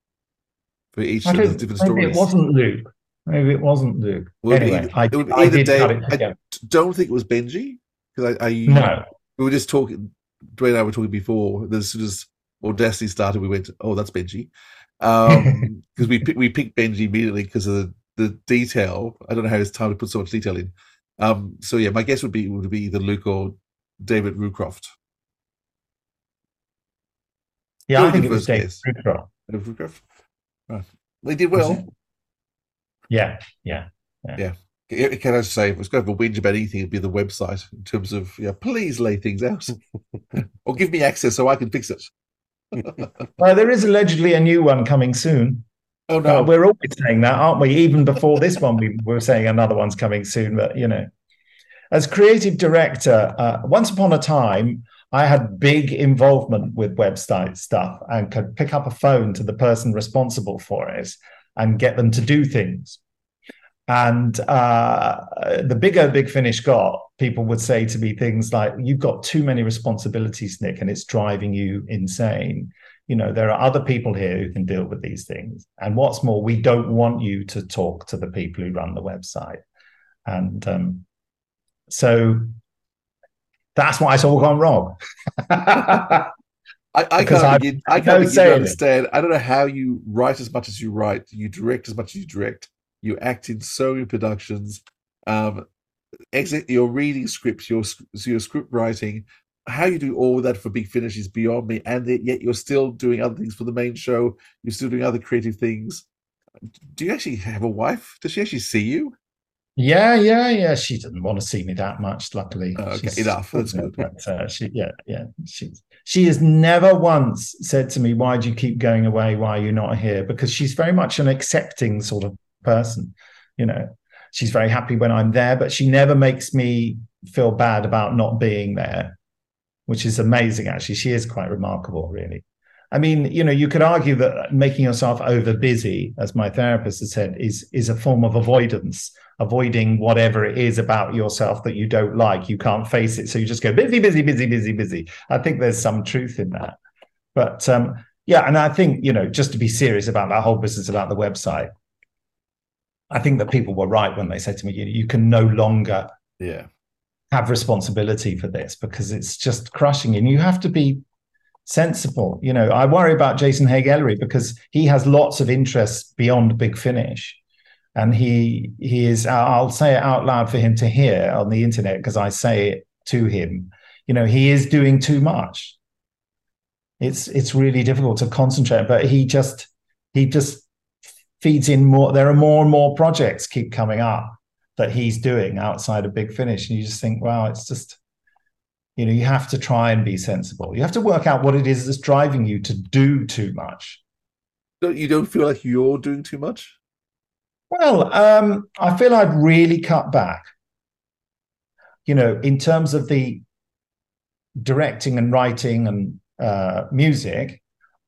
for each of the different stories. it wasn't Luke. Maybe it wasn't Luke. Would anyway, be- I, would I either did cut Dave- it. I don't think it was Benji because I, I No. we were just talking. Dwayne and I were talking before. As soon as Audacity started, we went, "Oh, that's Benji," because we we picked Benji immediately because of the, the detail. I don't know how it's time to put so much detail in. Um, so yeah, my guess would be would be either Luke or David Roocroft. Yeah, I think it was guess. Roocroft. David Roocroft. Right. They did well. Yeah, yeah. Yeah. Can can I say, if I was going to have a whinge about anything, it'd be the website in terms of, yeah, please lay things out or give me access so I can fix it. Well, there is allegedly a new one coming soon. Oh no, Uh, we're always saying that, aren't we? Even before this one, we were saying another one's coming soon. But you know, as creative director, uh, once upon a time, I had big involvement with website stuff and could pick up a phone to the person responsible for it and get them to do things. And uh, the bigger Big Finish got, people would say to me things like, You've got too many responsibilities, Nick, and it's driving you insane. You know, there are other people here who can deal with these things. And what's more, we don't want you to talk to the people who run the website. And um, so that's why it's all gone wrong. I, I can't, I- I can't say to it. understand. I don't know how you write as much as you write, you direct as much as you direct, you act in so many productions, um, exit your reading scripts, your your script writing. How you do all that for Big Finish is beyond me, and yet you're still doing other things for the main show. You're still doing other creative things. Do you actually have a wife? Does she actually see you? Yeah, yeah, yeah. She didn't want to see me that much, luckily. Oh, okay, She's- enough. That's good. But, uh, she, yeah, yeah. She, she has never once said to me, "Why do you keep going away? Why are you not here?" Because she's very much an accepting sort of person. You know, she's very happy when I'm there, but she never makes me feel bad about not being there, which is amazing. Actually, she is quite remarkable, really. I mean, you know, you could argue that making yourself over busy, as my therapist has said, is is a form of avoidance, avoiding whatever it is about yourself that you don't like. You can't face it, so you just go busy, busy, busy, busy, busy. I think there's some truth in that. But um, yeah, and I think you know, just to be serious about that whole business about the website, I think that people were right when they said to me, you, you can no longer Yeah. have responsibility for this because it's just crushing. And you have to be sensible. You know, I worry about Jason Haigh Ellery because he has lots of interests beyond Big Finish. And he he is I'll say it out loud for him to hear on the internet because I say it to him. You know, he is doing too much. It's it's really difficult to concentrate, but he just he just feeds in more. There are more and more projects keep coming up that he's doing outside of Big Finish, and you just think, wow, it's just you know you have to try and be sensible. You have to work out what it is that's driving you to do too much. Don't you don't feel like you're doing too much? Well, um, I feel I'd really cut back. You know, in terms of the directing and writing and uh, music,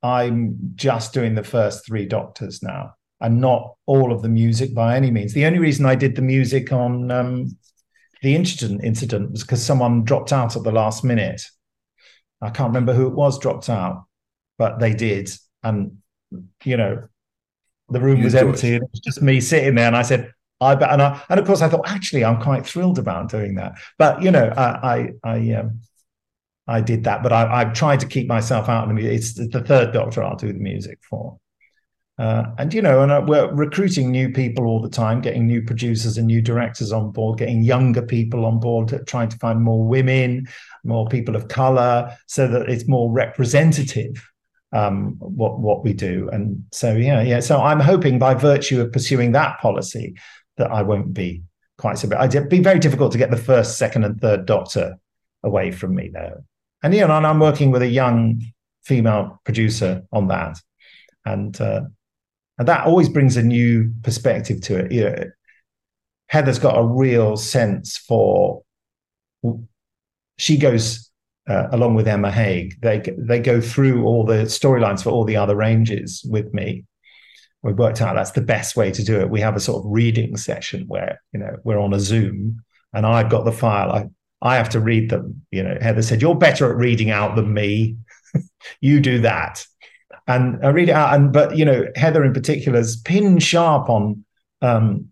I'm just doing the first three Doctors now, and not all of the music by any means. The only reason I did the music on um, the incident incident was because someone dropped out at the last minute. I can't remember who it was dropped out, but they did, and you know, the room You was empty, and it was just me sitting there, and I said. I bet, and I, and of course, I thought actually, I'm quite thrilled about doing that. But you know, I, I, I um, I did that, but I, I've tried to keep myself out of the music. It's the third Doctor I'll do the music for. Uh, and you know, and uh, we're recruiting new people all the time, getting new producers and new directors on board, getting younger people on board, trying to find more women, more people of color, so that it's more representative. Um, what what we do, and so yeah, yeah. So I'm hoping by virtue of pursuing that policy that I won't be quite so bad. It'd be very difficult to get the first, second, and third Doctor away from me, though. And you know, and I'm working with a young female producer on that, and uh, and that always brings a new perspective to it. You know, Heather's got a real sense for. She goes uh, along with Emma Haig. They they go through all the storylines for all the other ranges with me. We worked out that's the best way to do it. We have a sort of reading session where you know we're on a Zoom, and I've got the file. I I have to read them. You know, Heather said, You're better at reading out than me. you do that. And I read it out. And but you know, Heather in particular is pin sharp on um,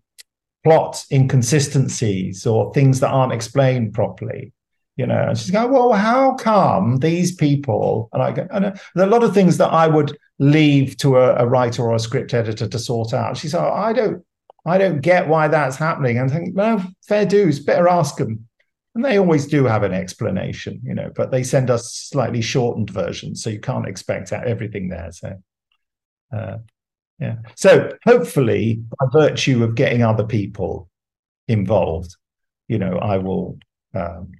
plot inconsistencies or things that aren't explained properly. You know, and she's going, Well, how come these people? And I go, and there are a lot of things that I would leave to a, a writer or a script editor to sort out. She said, oh, I don't I don't get why that's happening. And I think, no, fair dues, better ask them and they always do have an explanation, you know, but they send us slightly shortened versions, so you can't expect everything there. So, uh, yeah. So hopefully, by virtue of getting other people involved, you know, I will, um,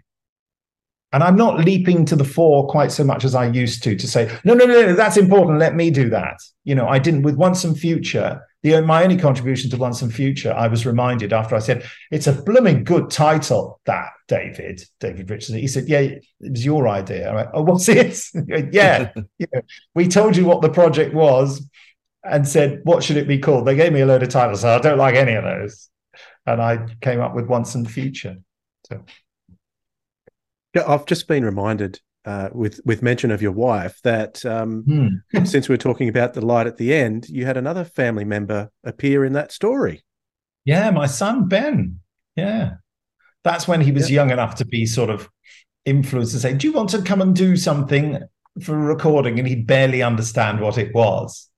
And I'm not leaping to the fore quite so much as I used to to say, no, no, no, no, that's important. Let me do that. You know, I didn't with Once and Future. The my only contribution to Once and Future, I was reminded after I said, it's a blooming good title, that David, David Richardson. He said, Yeah, it was your idea. I went, Oh, what's it? yeah. you know, we told you what the project was and said, What should it be called? They gave me a load of titles. So I don't like any of those. And I came up with Once and Future. So Yeah, I've just been reminded uh, with with mention of your wife that um, Hmm. since we're talking about the light at the end, you had another family member appear in that story. Yeah, my son Ben. Yeah. That's when he was young enough to be sort of influenced to say, Do you want to come and do something for a recording? And he'd barely understand what it was.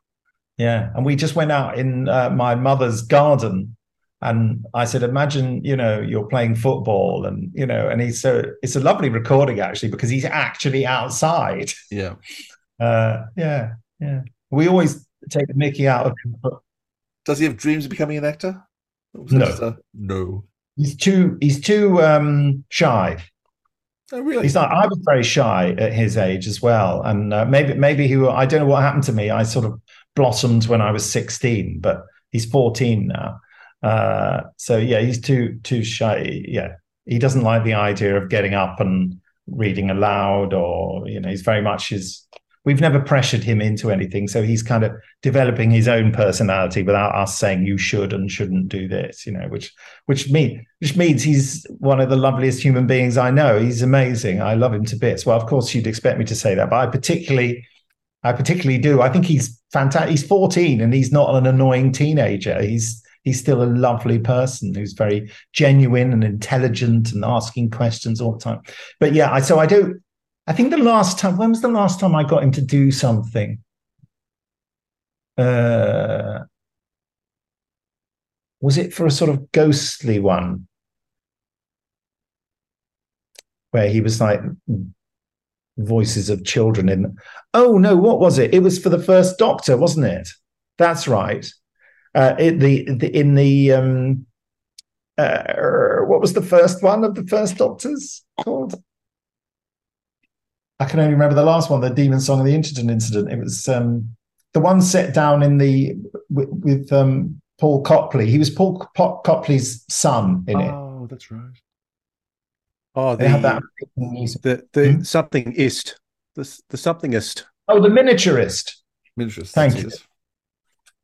Yeah. And we just went out in uh, my mother's garden. And I said, Imagine, you know, you're playing football. And, you know, and he's so it's a lovely recording actually because he's actually outside. Yeah. Uh, yeah. Yeah. We always take the mickey out of him. Does he have dreams of becoming an actor? Or was it No. a- no. He's too he's too um shy. Oh, really? He's not. I was very shy at his age as well, and uh, maybe maybe he. I don't know what happened to me. I sort of blossomed when I was sixteen, but he's fourteen now. Uh, so yeah, he's too too shy. Yeah, he doesn't like the idea of getting up and reading aloud, or you know, he's very much his. We've never pressured him into anything, so he's kind of developing his own personality without us saying you should and shouldn't do this. You know, which which mean which means he's one of the loveliest human beings I know. He's amazing. I love him to bits. Well, of course, you'd expect me to say that, but I particularly, I particularly do. I think he's fantastic. He's 14 and he's not an annoying teenager. He's he's still a lovely person who's very genuine and intelligent and asking questions all the time. But yeah, I so I don't. I think the last time. When was the last time I got him to do something? Uh, was it for a sort of ghostly one where he was like voices of children in oh no what was it it was for the first doctor wasn't it that's right uh it, the, the in the um uh, what was the first one of the first doctors called i can only remember the last one the demon song of the Incherton incident it was um the one set down in the with, with um Paul Copley. He was Paul Copley's son in it. Oh, that's right. Oh, the the, the something ist the the somethingist. Oh, the miniaturist. Miniaturist. Thank you. it.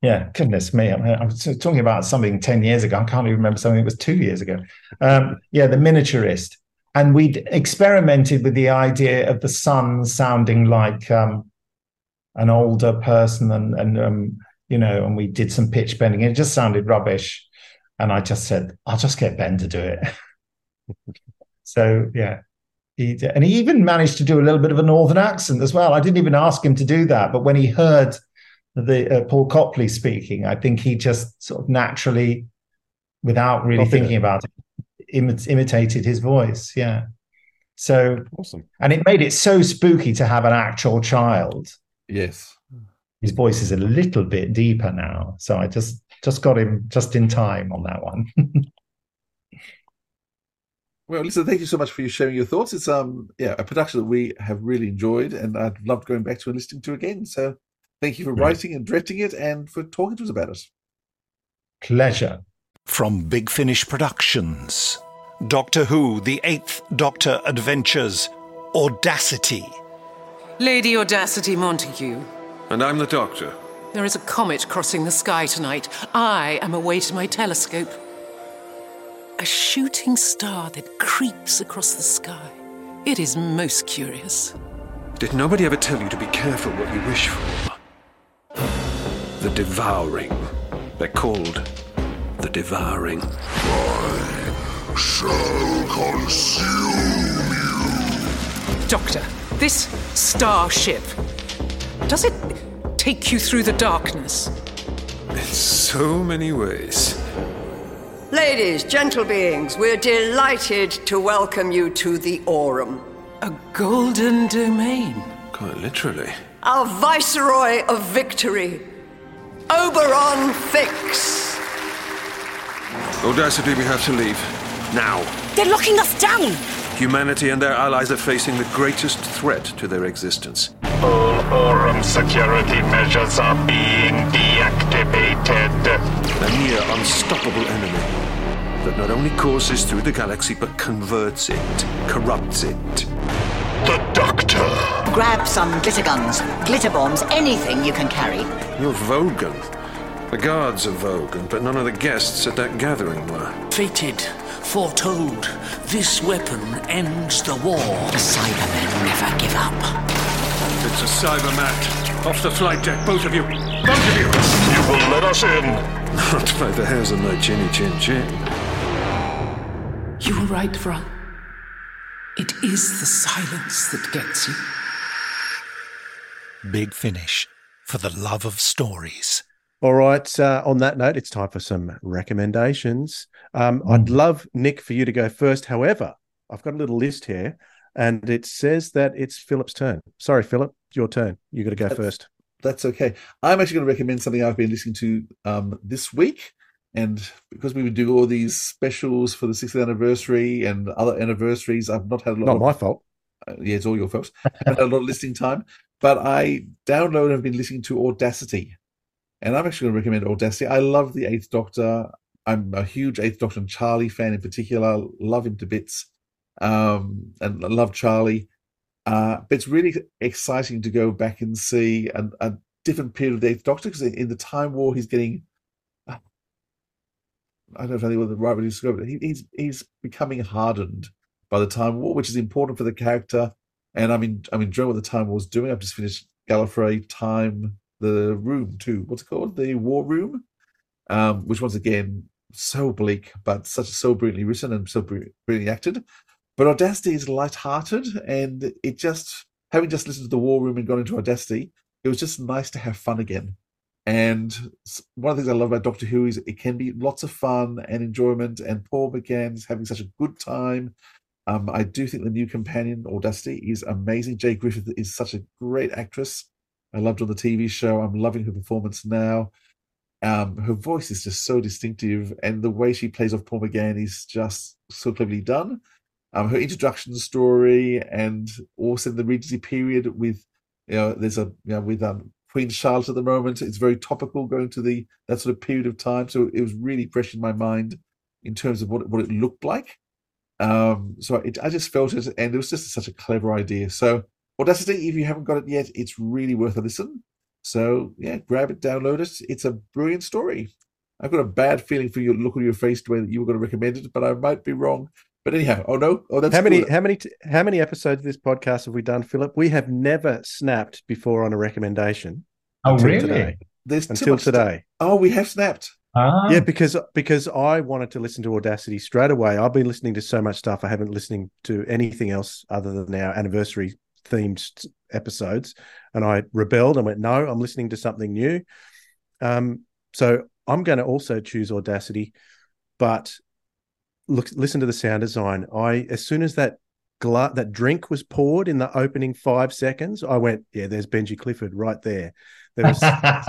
Yeah, goodness me. I'm, I'm talking about something 10 years ago. I can't even remember something that was two years ago. Um, yeah, the miniaturist. And we'd experimented with the idea of the son sounding like um, an older person and, and um, you know, and we did some pitch bending. It just sounded rubbish. And I just said, I'll just get Ben to do it. so, yeah. He, and he even managed to do a little bit of a northern accent as well. I didn't even ask him to do that, but when he heard the uh, Paul Copley speaking, I think he just sort of naturally, without really thinking about it, imi- imitated his voice. Yeah. So, Awesome. and it made it so spooky to have an actual child. Yes. His voice is a little bit deeper now, so I just just got him just in time on that one. Well, listen, thank you so much for you sharing your thoughts. It's um yeah, a production that we have really enjoyed and I'd loved going back to and listening to again. So thank you for Yeah. writing and directing it and for talking to us about it. Pleasure. From Big Finish Productions Doctor Who The Eighth Doctor Adventures Audacity. Lady Audacity Montague. And I'm the doctor. There is a comet crossing the sky tonight. I am away to my telescope. A shooting star that creeps across the sky. It is most curious. Did nobody ever tell you to be careful what you wish for? The Devouring. They're called the Devouring. shall consume you. Doctor, this starship. Does it take you through the darkness? In so many ways. Ladies, gentle beings, we're delighted to welcome you to the Aurum. A golden domain. Quite literally. Our viceroy of victory, Oberon Fix. Audacity, we have to leave. Now. They're locking us down. Humanity and their allies are facing the greatest threat to their existence. All Aurum security measures are being deactivated. A near unstoppable enemy that not only courses through the galaxy but converts it, corrupts it. The Doctor. Grab some glitter guns, glitter bombs, anything you can carry. You're Vogan. The guards are Vogan, but none of the guests at that gathering were. Fated, foretold, this weapon ends the war. The Cybermen never give up. It's a Cybermat. Off the flight deck, both of you. Both of you! You will let us in. Not by the hairs on my chinny chin chin. You were right, Vron. It is the silence that gets you. Big finish for the love of stories. All right. Uh, on that note, it's time for some recommendations. Um, I'd love, Nick, for you to go first. However, I've got a little list here and it says that it's Philip's turn. Sorry, Philip, your turn. You got to go That's- first. That's okay. I'm actually going to recommend something I've been listening to um, this week. And because we would do all these specials for the 60th anniversary and other anniversaries, I've not had a lot Not of my fault. uh, yeah, it's all your fault. Had a lot of listening time, but I download and have been listening to Audacity, and I'm actually going to recommend Audacity. I love the Eighth Doctor. I'm a huge Eighth Doctor and Charlie fan in particular. Love him to bits, um, and I love Charlie. Uh, but it's really exciting to go back and see a, a different period of the Eighth Doctor because in the Time War he's getting. I don't know if anyone the right way to describe it. He, he's he's becoming hardened by the Time War, which is important for the character. And I mean, I'm enjoying what the Time War's doing. I've just finished Gallifrey Time, the Room too. What's it called? The War Room, um, which once again so bleak, but such so brilliantly written and so brilliantly acted. But Audacity is light-hearted, and it just having just listened to the War Room and gone into Audacity, it was just nice to have fun again. And one of the things I love about Doctor Who is it can be lots of fun and enjoyment, and Paul McGann is having such a good time. Um, I do think the new companion, Audacity, is amazing. Jaye Griffiths is such a great actress. I loved on the TV show. I'm loving her performance now. Um, her voice is just so distinctive, and the way she plays off Paul McGann is just so cleverly done. Um, her introduction story, and also the Regency period with, you know, there's a you know with um, Queen Charlotte at the moment. It's very topical going to the that sort of period of time. So it was really fresh in my mind in terms of what what it looked like. Um, so it, I just felt it, and it was just such a clever idea. So Audacity, if you haven't got it yet, it's really worth a listen. So yeah, grab it, download it. It's a brilliant story. I've got a bad feeling for your look on your face the way that you were going to recommend it, but I might be wrong. But anyhow, oh no, oh that's how many cool. how many how many episodes of this podcast have we done, Philip? We have never snapped before on a recommendation. Oh, until really? Today. There's until much to- today. Oh, we have snapped. Ah. Yeah, because because I wanted to listen to Audacity straight away. I've been listening to so much stuff. I haven't listening to anything else other than our anniversary themed episodes, and I rebelled and went, "No, I'm listening to something new." Um, so I'm going to also choose Audacity, but look, listen to the sound design. I as soon as that gla- that drink was poured in the opening five seconds, I went, "Yeah, there's Benji Clifford right there." There was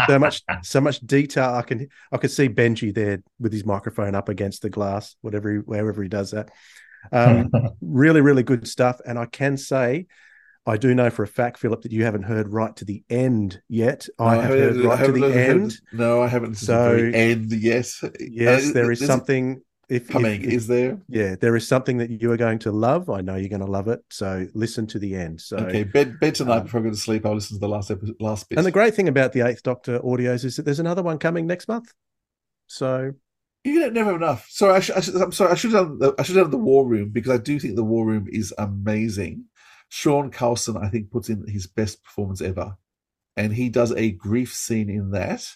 so much so much detail. I can I could see Benji there with his microphone up against the glass, whatever he, wherever he does that. Um, really, really good stuff. And I can say, I do know for a fact, Philip, that you haven't heard right to the end yet. I have haven't- heard I right to the heard- end. No, I haven't. So end yet. yes, Uh, there is something. If, coming, if- is there? Yeah, there is something that you are going to love. I know you're going to love it. So listen to the end. So okay, bed bed tonight before I go to sleep. I'll listen to the last episode, last bit. And the great thing about the Eighth Doctor audios is that there's another one coming next month. So You don't never have enough. Sorry, I should, I should, I'm sorry. I should have done the, I should have done the War Room because I do think the War Room is amazing. Sean Carlsen, I think, puts in his best performance ever, and he does a grief scene in that.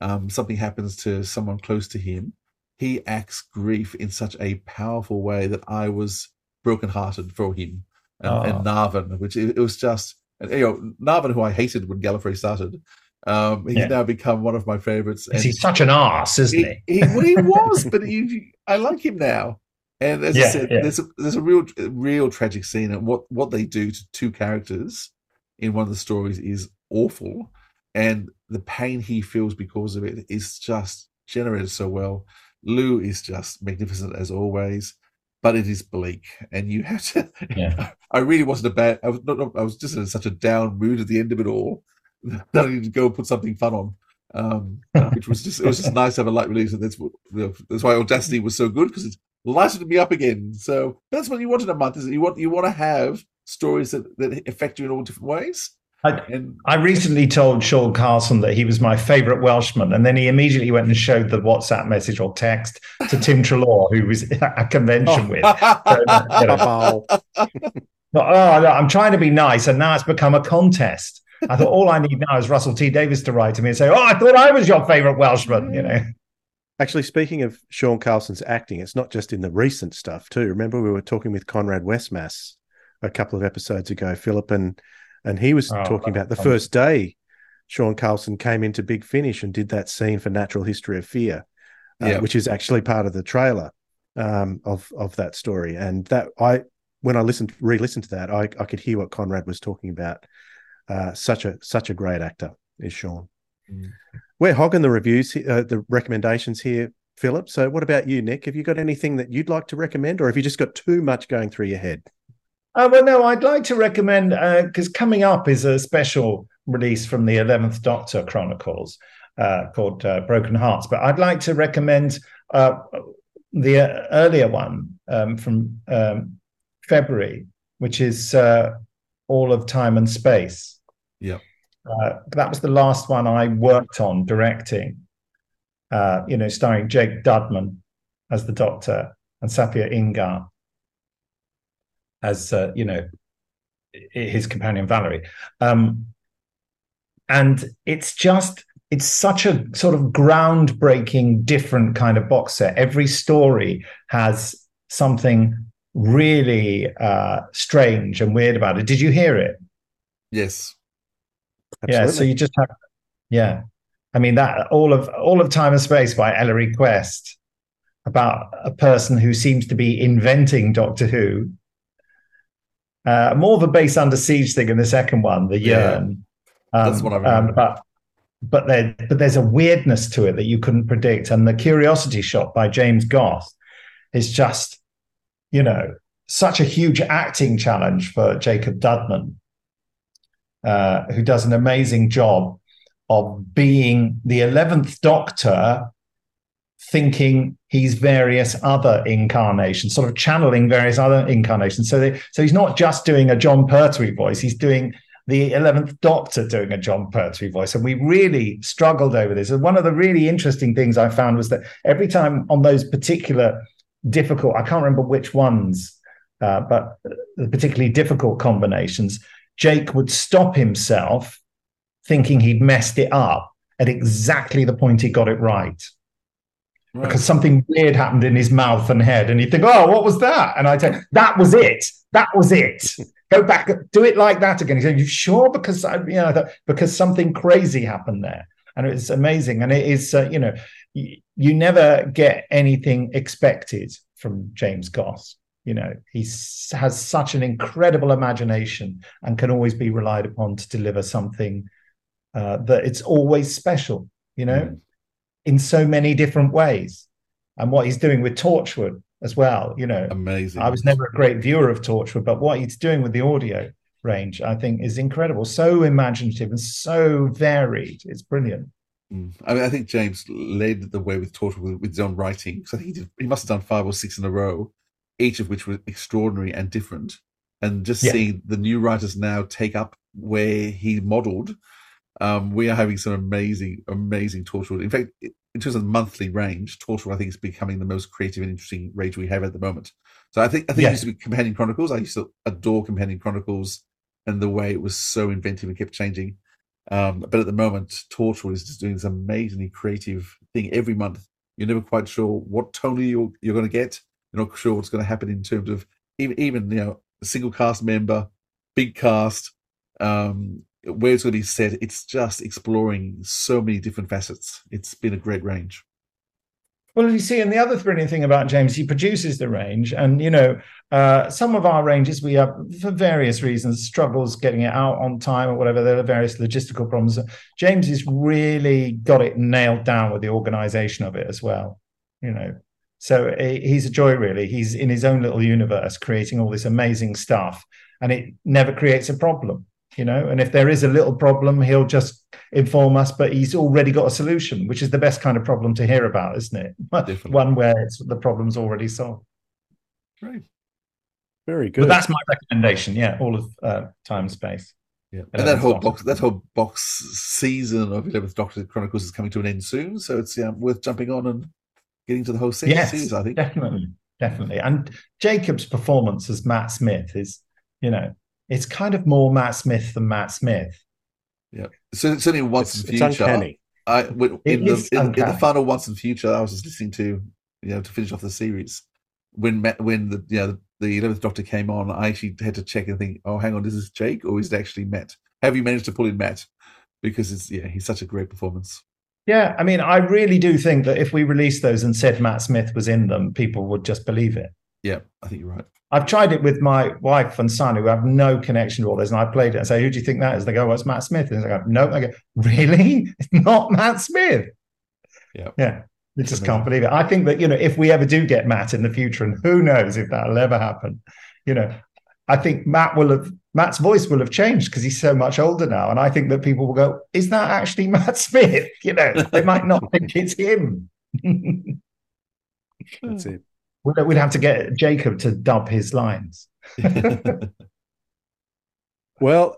Um, something happens to someone close to him. He acts grief in such a powerful way that I was brokenhearted for him and, Oh. and Narvin, which it, it was just and, you know Narvin, who I hated when Gallifrey started. Um, he's Yeah. now become one of my favorites. Because he's such an ass, isn't he? He, well, he was, but he, I like him now. And as I said, yeah. there's a there's a real real tragic scene, and what what they do to two characters in one of the stories is awful, and the pain he feels because of it is just generated so well. Lou is just magnificent as always. but it is bleak, and you have to. Yeah. I really wasn't a bad. I was not. I was just in such a down mood at the end of it all that I needed to go and put something fun on. Um, which was just it was just nice to have a light release, and that's what, you know, that's why Audacity was so good because it's lightened me up again. So that's what you want in a month, is it? You want you want to have stories that, that affect you in all different ways. I, I recently told Sean Carlsen that he was my favorite Welshman, and then he immediately went and showed the WhatsApp message or text to Tim Treloar, who was at a convention oh. with. So, you know. But, oh, no, I'm trying to be nice, and now it's become a contest. I thought all I need now is Russell T Davies to write to me and say, "Oh, I thought I was your favorite Welshman," you know. Actually, speaking of Sean Carlsen's acting, it's not just in the recent stuff too. Remember, we were talking with Conrad Westmaas a couple of episodes ago, Philip, and and he was Oh, talking about the first day Sean Carlsen came into Big Finish and did that scene for Natural History of Fear, uh, which is actually part of the trailer um, of of that story. And that I, when I listened, re-listened to that, I, I could hear what Conrad was talking about. Uh, such a such a great actor is Sean. Mm. We're hogging the reviews, uh, the recommendations here, Philip. So, what about you, Nick? Have you got anything that you'd like to recommend, or have you just got too much going through your head? Uh, well, no, I'd like to recommend because coming up is a special release from the Eleventh Doctor Chronicles uh, called uh, Broken Hearts. But I'd like to recommend uh, the uh, earlier one um, from um, February, which is uh, All of Time and Space. Yeah. Uh, that was the last one I worked on directing. Uh, you know, starring Jake Dudman as the Doctor and Safiyya Ingar as uh, you know his companion Valerie. Um, and it's just it's such a sort of groundbreaking, different kind of box set. Every story has something really uh, strange and weird about it. Did you hear it? Yes. Yeah. So you just have, yeah. I mean that all of all of time and space by Ellery Quest about a person who seems to be inventing Doctor Who. Uh, more of a base under siege thing in the second one, the Yeah. yearn. Um, That's what I remember. Um, but but there but there's a weirdness to it that you couldn't predict, and the Curiosity Shop by James Goss is just, you know, such a huge acting challenge for Jacob Dudman uh, who does an amazing job of being the 11th Doctor, thinking he's various other incarnations, sort of channeling various other incarnations. So, they, so he's not just doing a Jon Pertwee voice, he's doing the 11th Doctor doing a Jon Pertwee voice. And we really struggled over this. And one of the really interesting things I found was that every time on those particular difficult, I can't remember which ones, uh, but the particularly difficult combinations, Jake would stop himself thinking he'd messed it up at exactly the point he got it right. Because something weird happened in his mouth and head, and he'd think, "Oh, what was that?" And I'd say, "That was it. That was it. Go back, do it like that again." He said, "You sure?" Because I, you know, that- because something crazy happened there, and it's amazing. And it is, uh, you know, you, you never get anything expected from James Goss. You know, he s- has such an incredible imagination and can always be relied upon to deliver something uh, that it's always special. You know, in so many different ways. And what he's doing with Torchwood as well, you know, amazing. I was never a great viewer of Torchwood, but what he's doing with the audio range, I think, is incredible. So imaginative and so varied. It's brilliant. Mm. I mean, I think James led the way with Torchwood with, with his own writing. So I think he, did, he must have done five or six in a row, each of which were extraordinary and different. And just Yeah. seeing the new writers now take up where he modeled, um, we are having some amazing, amazing Torchwood. In fact, in terms of monthly range, Torchwood I think is becoming the most creative and interesting range we have at the moment. So I think I think it used to be Companion Chronicles. I used to adore Companion Chronicles and the way it was so inventive and kept changing. Um, but at the moment, Torchwood is just doing this amazingly creative thing every month. You're never quite sure what tone you're, you're going to get. You're not sure what's going to happen in terms of even, even you know, a single cast member, big cast, um, where it's going to be set. It's just exploring so many different facets. It's been a great range. Well, you see, and the other brilliant thing about James, he produces the range, and you know, uh, some of our ranges we have for various reasons struggles getting it out on time or whatever. There are various logistical problems. James has really got it nailed down with the organisation of it as well. You know, So he's a joy, really. He's in his own little universe, creating all this amazing stuff, and it never creates a problem, you know. And if there is a little problem, he'll just inform us, but he's already got a solution, which is the best kind of problem to hear about, isn't it? Definitely. One where it's, the problem's already solved. Great. Very good. But that's my recommendation. Yeah, all of uh, time space. Yeah, And and that whole awesome. box, that whole box season of Eleventh Doctor Chronicles is coming to an end soon, so it's yeah, worth jumping on and getting to the whole se- Yes, series. I think. definitely, definitely. And Jacob's performance as Matt Smith is, you know, it's kind of more Matt Smith than Matt Smith. Yeah, so certainly once It's- in it's future. uncanny. I when- It in the, is in, in the final once in future, I was just listening to you know to finish off the series when Matt, when the you know the Eleventh Doctor came on. I actually had to check and think, oh, hang on, is this Jake or is it actually Matt? Have you managed to pull in Matt? Because it's yeah, he's such a great performance. Yeah, I mean, I really do think that if we released those and said Matt Smith was in them, people would just believe it. Yeah, I think you're right. I've tried it with my wife and son who have no connection to all this, and I played it and say, "Who do you think that is?" They go, "Well, it's Matt Smith," and I go, "No," I go, "Really? It's not Matt Smith." Yeah, yeah. They just can't believe it. I think that you know, if we ever do get Matt in the future, and who knows if that'll ever happen, you know, I think Matt will have Matt's voice will have changed because he's so much older now, and I think that people will go, "Is that actually Matt Smith?" You know, they might not think it's him. That's it. We'd we'd have to get Jacob to dub his lines. Well,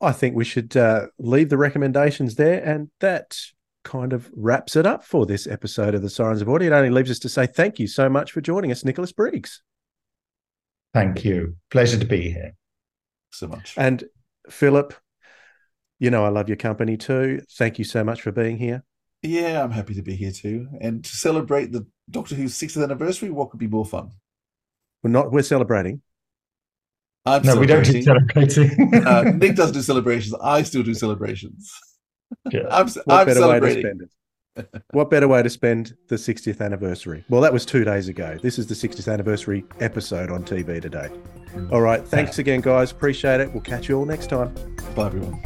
I think we should uh, leave the recommendations there, and that kind of wraps it up for this episode of the Sirens of Audio. It only leaves us to say thank you so much for joining us, Nicholas Briggs. Thank you. Pleasure to be here. So much. And Philip, you know I love your company too. Thank you so much for being here. Yeah, I'm happy to be here too, and to celebrate the Doctor Who's 60th anniversary. What could be more fun? We're not we're celebrating. I'm No, we don't do celebrating. uh, Nick doesn't do celebrations. I still do celebrations. Yeah. I'm, What I'm better way to spend it? What better way to spend the 60th anniversary? Well, that was two days ago. This is the 60th anniversary episode on TV today. All right. Thanks again, guys. Appreciate it. We'll catch you all next time. Bye, everyone.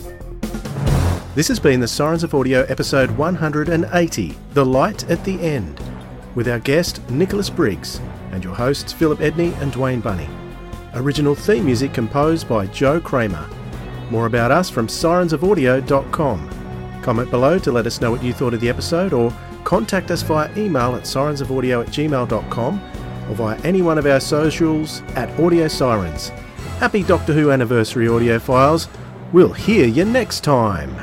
This has been the Sirens of Audio episode 180 The Light at the End, with our guest Nicholas Briggs and your hosts Philip Edney and Dwayne Bunny. Original theme music composed by Joe Kraemer. More about us from sirensofaudio.com. Comment below to let us know what you thought of the episode or contact us via email at sirensofaudio at gmail.com or via any one of our socials at Audio Sirens. Happy Doctor Who anniversary audio files. We'll hear you next time.